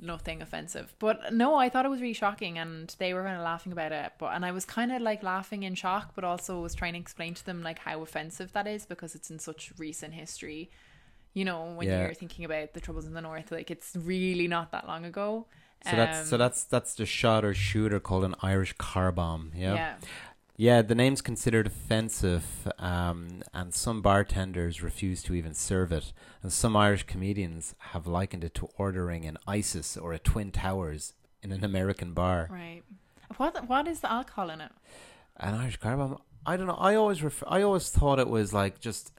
nothing offensive. But no, I thought it was really shocking, and they were kind of laughing about it. But and I was kind of like laughing in shock, but also was trying to explain to them like how offensive that is because it's in such recent history. You know, when Yeah. you're thinking about the troubles in the north, like it's really not that long ago. So that's so Um, that's that's the shot or shooter called an Irish car bomb. Yeah. Yeah. Yeah, the name's considered offensive, um, and some bartenders refuse to even serve it. And some Irish comedians have likened it to ordering an ISIS or a Twin Towers in an American bar. right. What what is the alcohol in it? An Irish car bomb. I don't know. I always ref- I always thought it was like just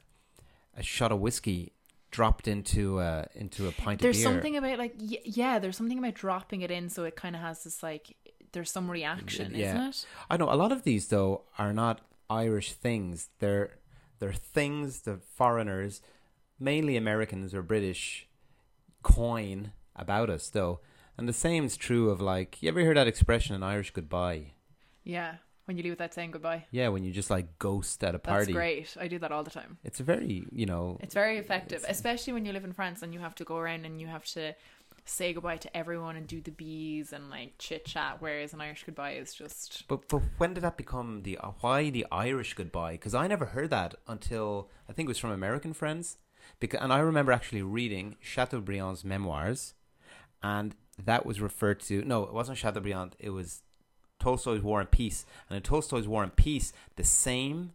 a shot of whiskey dropped into uh, into a pint There's of beer. something about like y- yeah, there's something about dropping it in so it kind of has this like there's some reaction, isn't it? I know a lot of these though are not Irish things. They're they're things that foreigners, mainly Americans or British, coin about us though. And the same's true of like you ever hear that expression an Irish goodbye? Yeah, when you leave without saying goodbye. Yeah, when you just like ghost at a party. That's great. I do that all the time. It's a very, you know, It's very effective, especially when you live in France and you have to go around and you have to say goodbye to everyone and do the bees and like chit chat. Whereas an Irish goodbye is just But but when did that become the uh, why the Irish goodbye? Because I never heard that until I think it was from American friends. Because and I remember actually reading Chateaubriand's memoirs, and that was referred to. No, it wasn't Chateaubriand. It was Tolstoy's War and Peace. And in Tolstoy's War and Peace, the same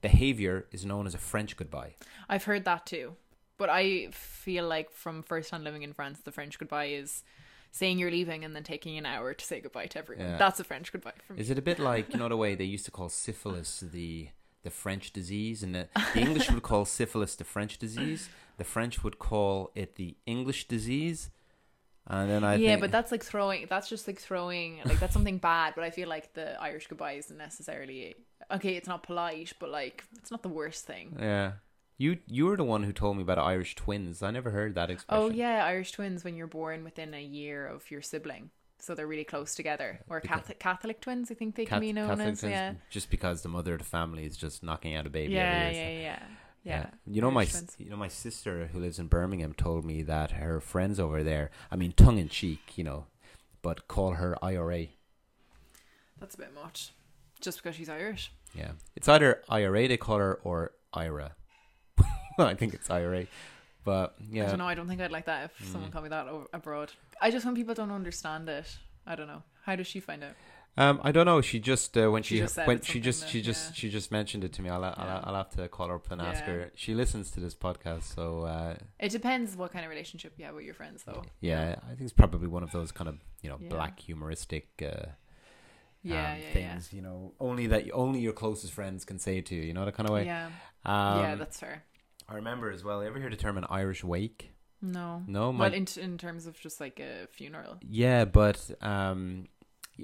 behavior is known as a French goodbye. I've heard that too. But I feel like from first time living in France, the French goodbye is saying you're leaving and then taking an hour to say goodbye to everyone. Yeah. That's a French goodbye for me. Is it a bit like you know the way they used to call syphilis the the French disease, and the, the English would call syphilis the French disease. The French would call it the English disease, and then I yeah, think, but that's like throwing. That's just like throwing. Like that's something bad. But I feel like the Irish goodbye isn't necessarily okay. It's not polite, but like it's not the worst thing. yeah. You you were the one who told me about Irish twins. I never heard that oh, expression. Oh yeah, Irish twins when you're born within a year of your sibling, so they're really close together. Or Because- Catholic Catholic twins, I think they can be known Catholic as. twins, Yeah. just because the mother of the family is just knocking out a baby Yeah, every yeah, yeah, yeah. You know my twins. you know my sister who lives in Birmingham told me that her friends over there, I mean tongue in cheek, you know, but call her IRA. That's a bit much. Just because she's Irish. Yeah, it's either IRA they call her or IRA. I think it's IRA, but yeah. I don't know. I don't think I'd like that if someone Mm. called me that abroad. I just when people don't understand it. I don't know. How does she find out? Um, I don't know. She just uh, when She she, just when she just that- she just yeah. she just mentioned it to me. I'll I'll, Yeah. I'll have to call her up and ask Yeah. her. She listens to this podcast, so uh, It depends what kind of relationship you have with your friends, though. yeah, I think it's probably one of those kind of you know black humoristic uh, Yeah, um, yeah, things. You know, only that only your closest friends can say to you. You know that kind of way. Yeah. Um, yeah, that's fair. I remember as well. you Ever hear the term an Irish wake? No. No, my Well, in in terms of just like a funeral. Yeah, but um,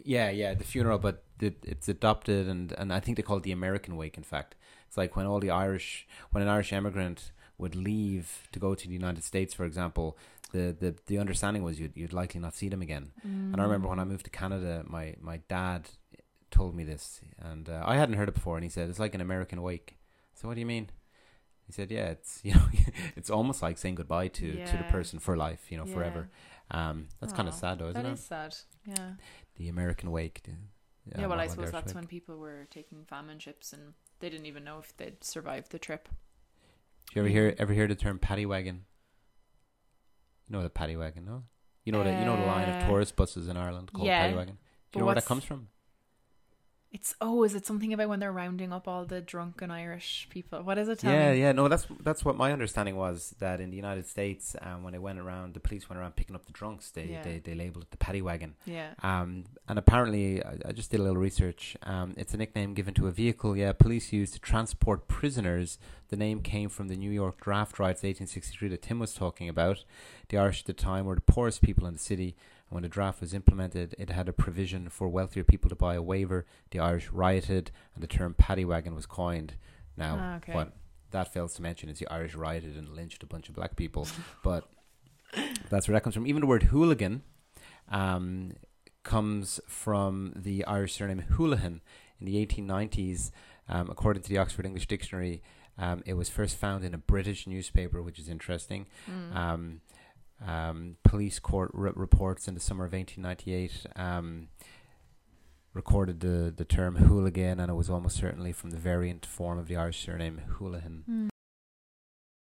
yeah, yeah, the funeral, but the, it's adopted, and and I think they call it the American wake. In fact, it's like when all the Irish, when an Irish immigrant would leave to go to the United States, for example, the the, the understanding was you'd you'd likely not see them again. And I remember when I moved to Canada, my my dad told me this, and uh, I hadn't heard it before, and he said it's like an American wake. So what do you mean? He said, "Yeah, it's you know, it's almost like saying goodbye to to the person for life, you know, Yeah. forever." Um, that's kind of sad, though, isn't That it? is sad. Yeah. The American wake. the- Yeah, well, I suppose that's wake. when people were taking famine ships and they didn't even know if they'd survived the trip. Do you ever hear ever hear the term paddy wagon? You know the paddy wagon, no? You know the you know the line of Uh, tourist buses in Ireland called yeah, paddy wagon. Do you know where that comes from? It's oh, is it something about when they're rounding up all the drunken Irish people? What is it? Tell yeah, me. yeah, no, that's that's what my understanding was that in the United States, um, when they went around, the police went around picking up the drunks. They Yeah. they, they labeled it the paddy wagon. Yeah. Um, and apparently, I, I just did a little research. Um, it's a nickname given to a vehicle. Yeah, police used to transport prisoners. The name came from the New York draft riots, 1863, that Tim was talking about. The Irish at the time were the poorest people in the city. When the draft was implemented, it had a provision for wealthier people to buy a waiver. The Irish rioted, and the term paddy wagon was coined. Now, Ah, okay. what that fails to mention is the Irish rioted and lynched a bunch of black people. but that's where that comes from. Even the word hooligan um, comes from the Irish surname Houlihan. In the 1890s, um, according to the Oxford English Dictionary, um, it was first found in a British newspaper, which is interesting. Mm. Um, um, police court r- reports in the summer of 1898 um, recorded the, the term hooligan, and it was almost certainly from the variant form of the Irish surname Houlihan. Mm.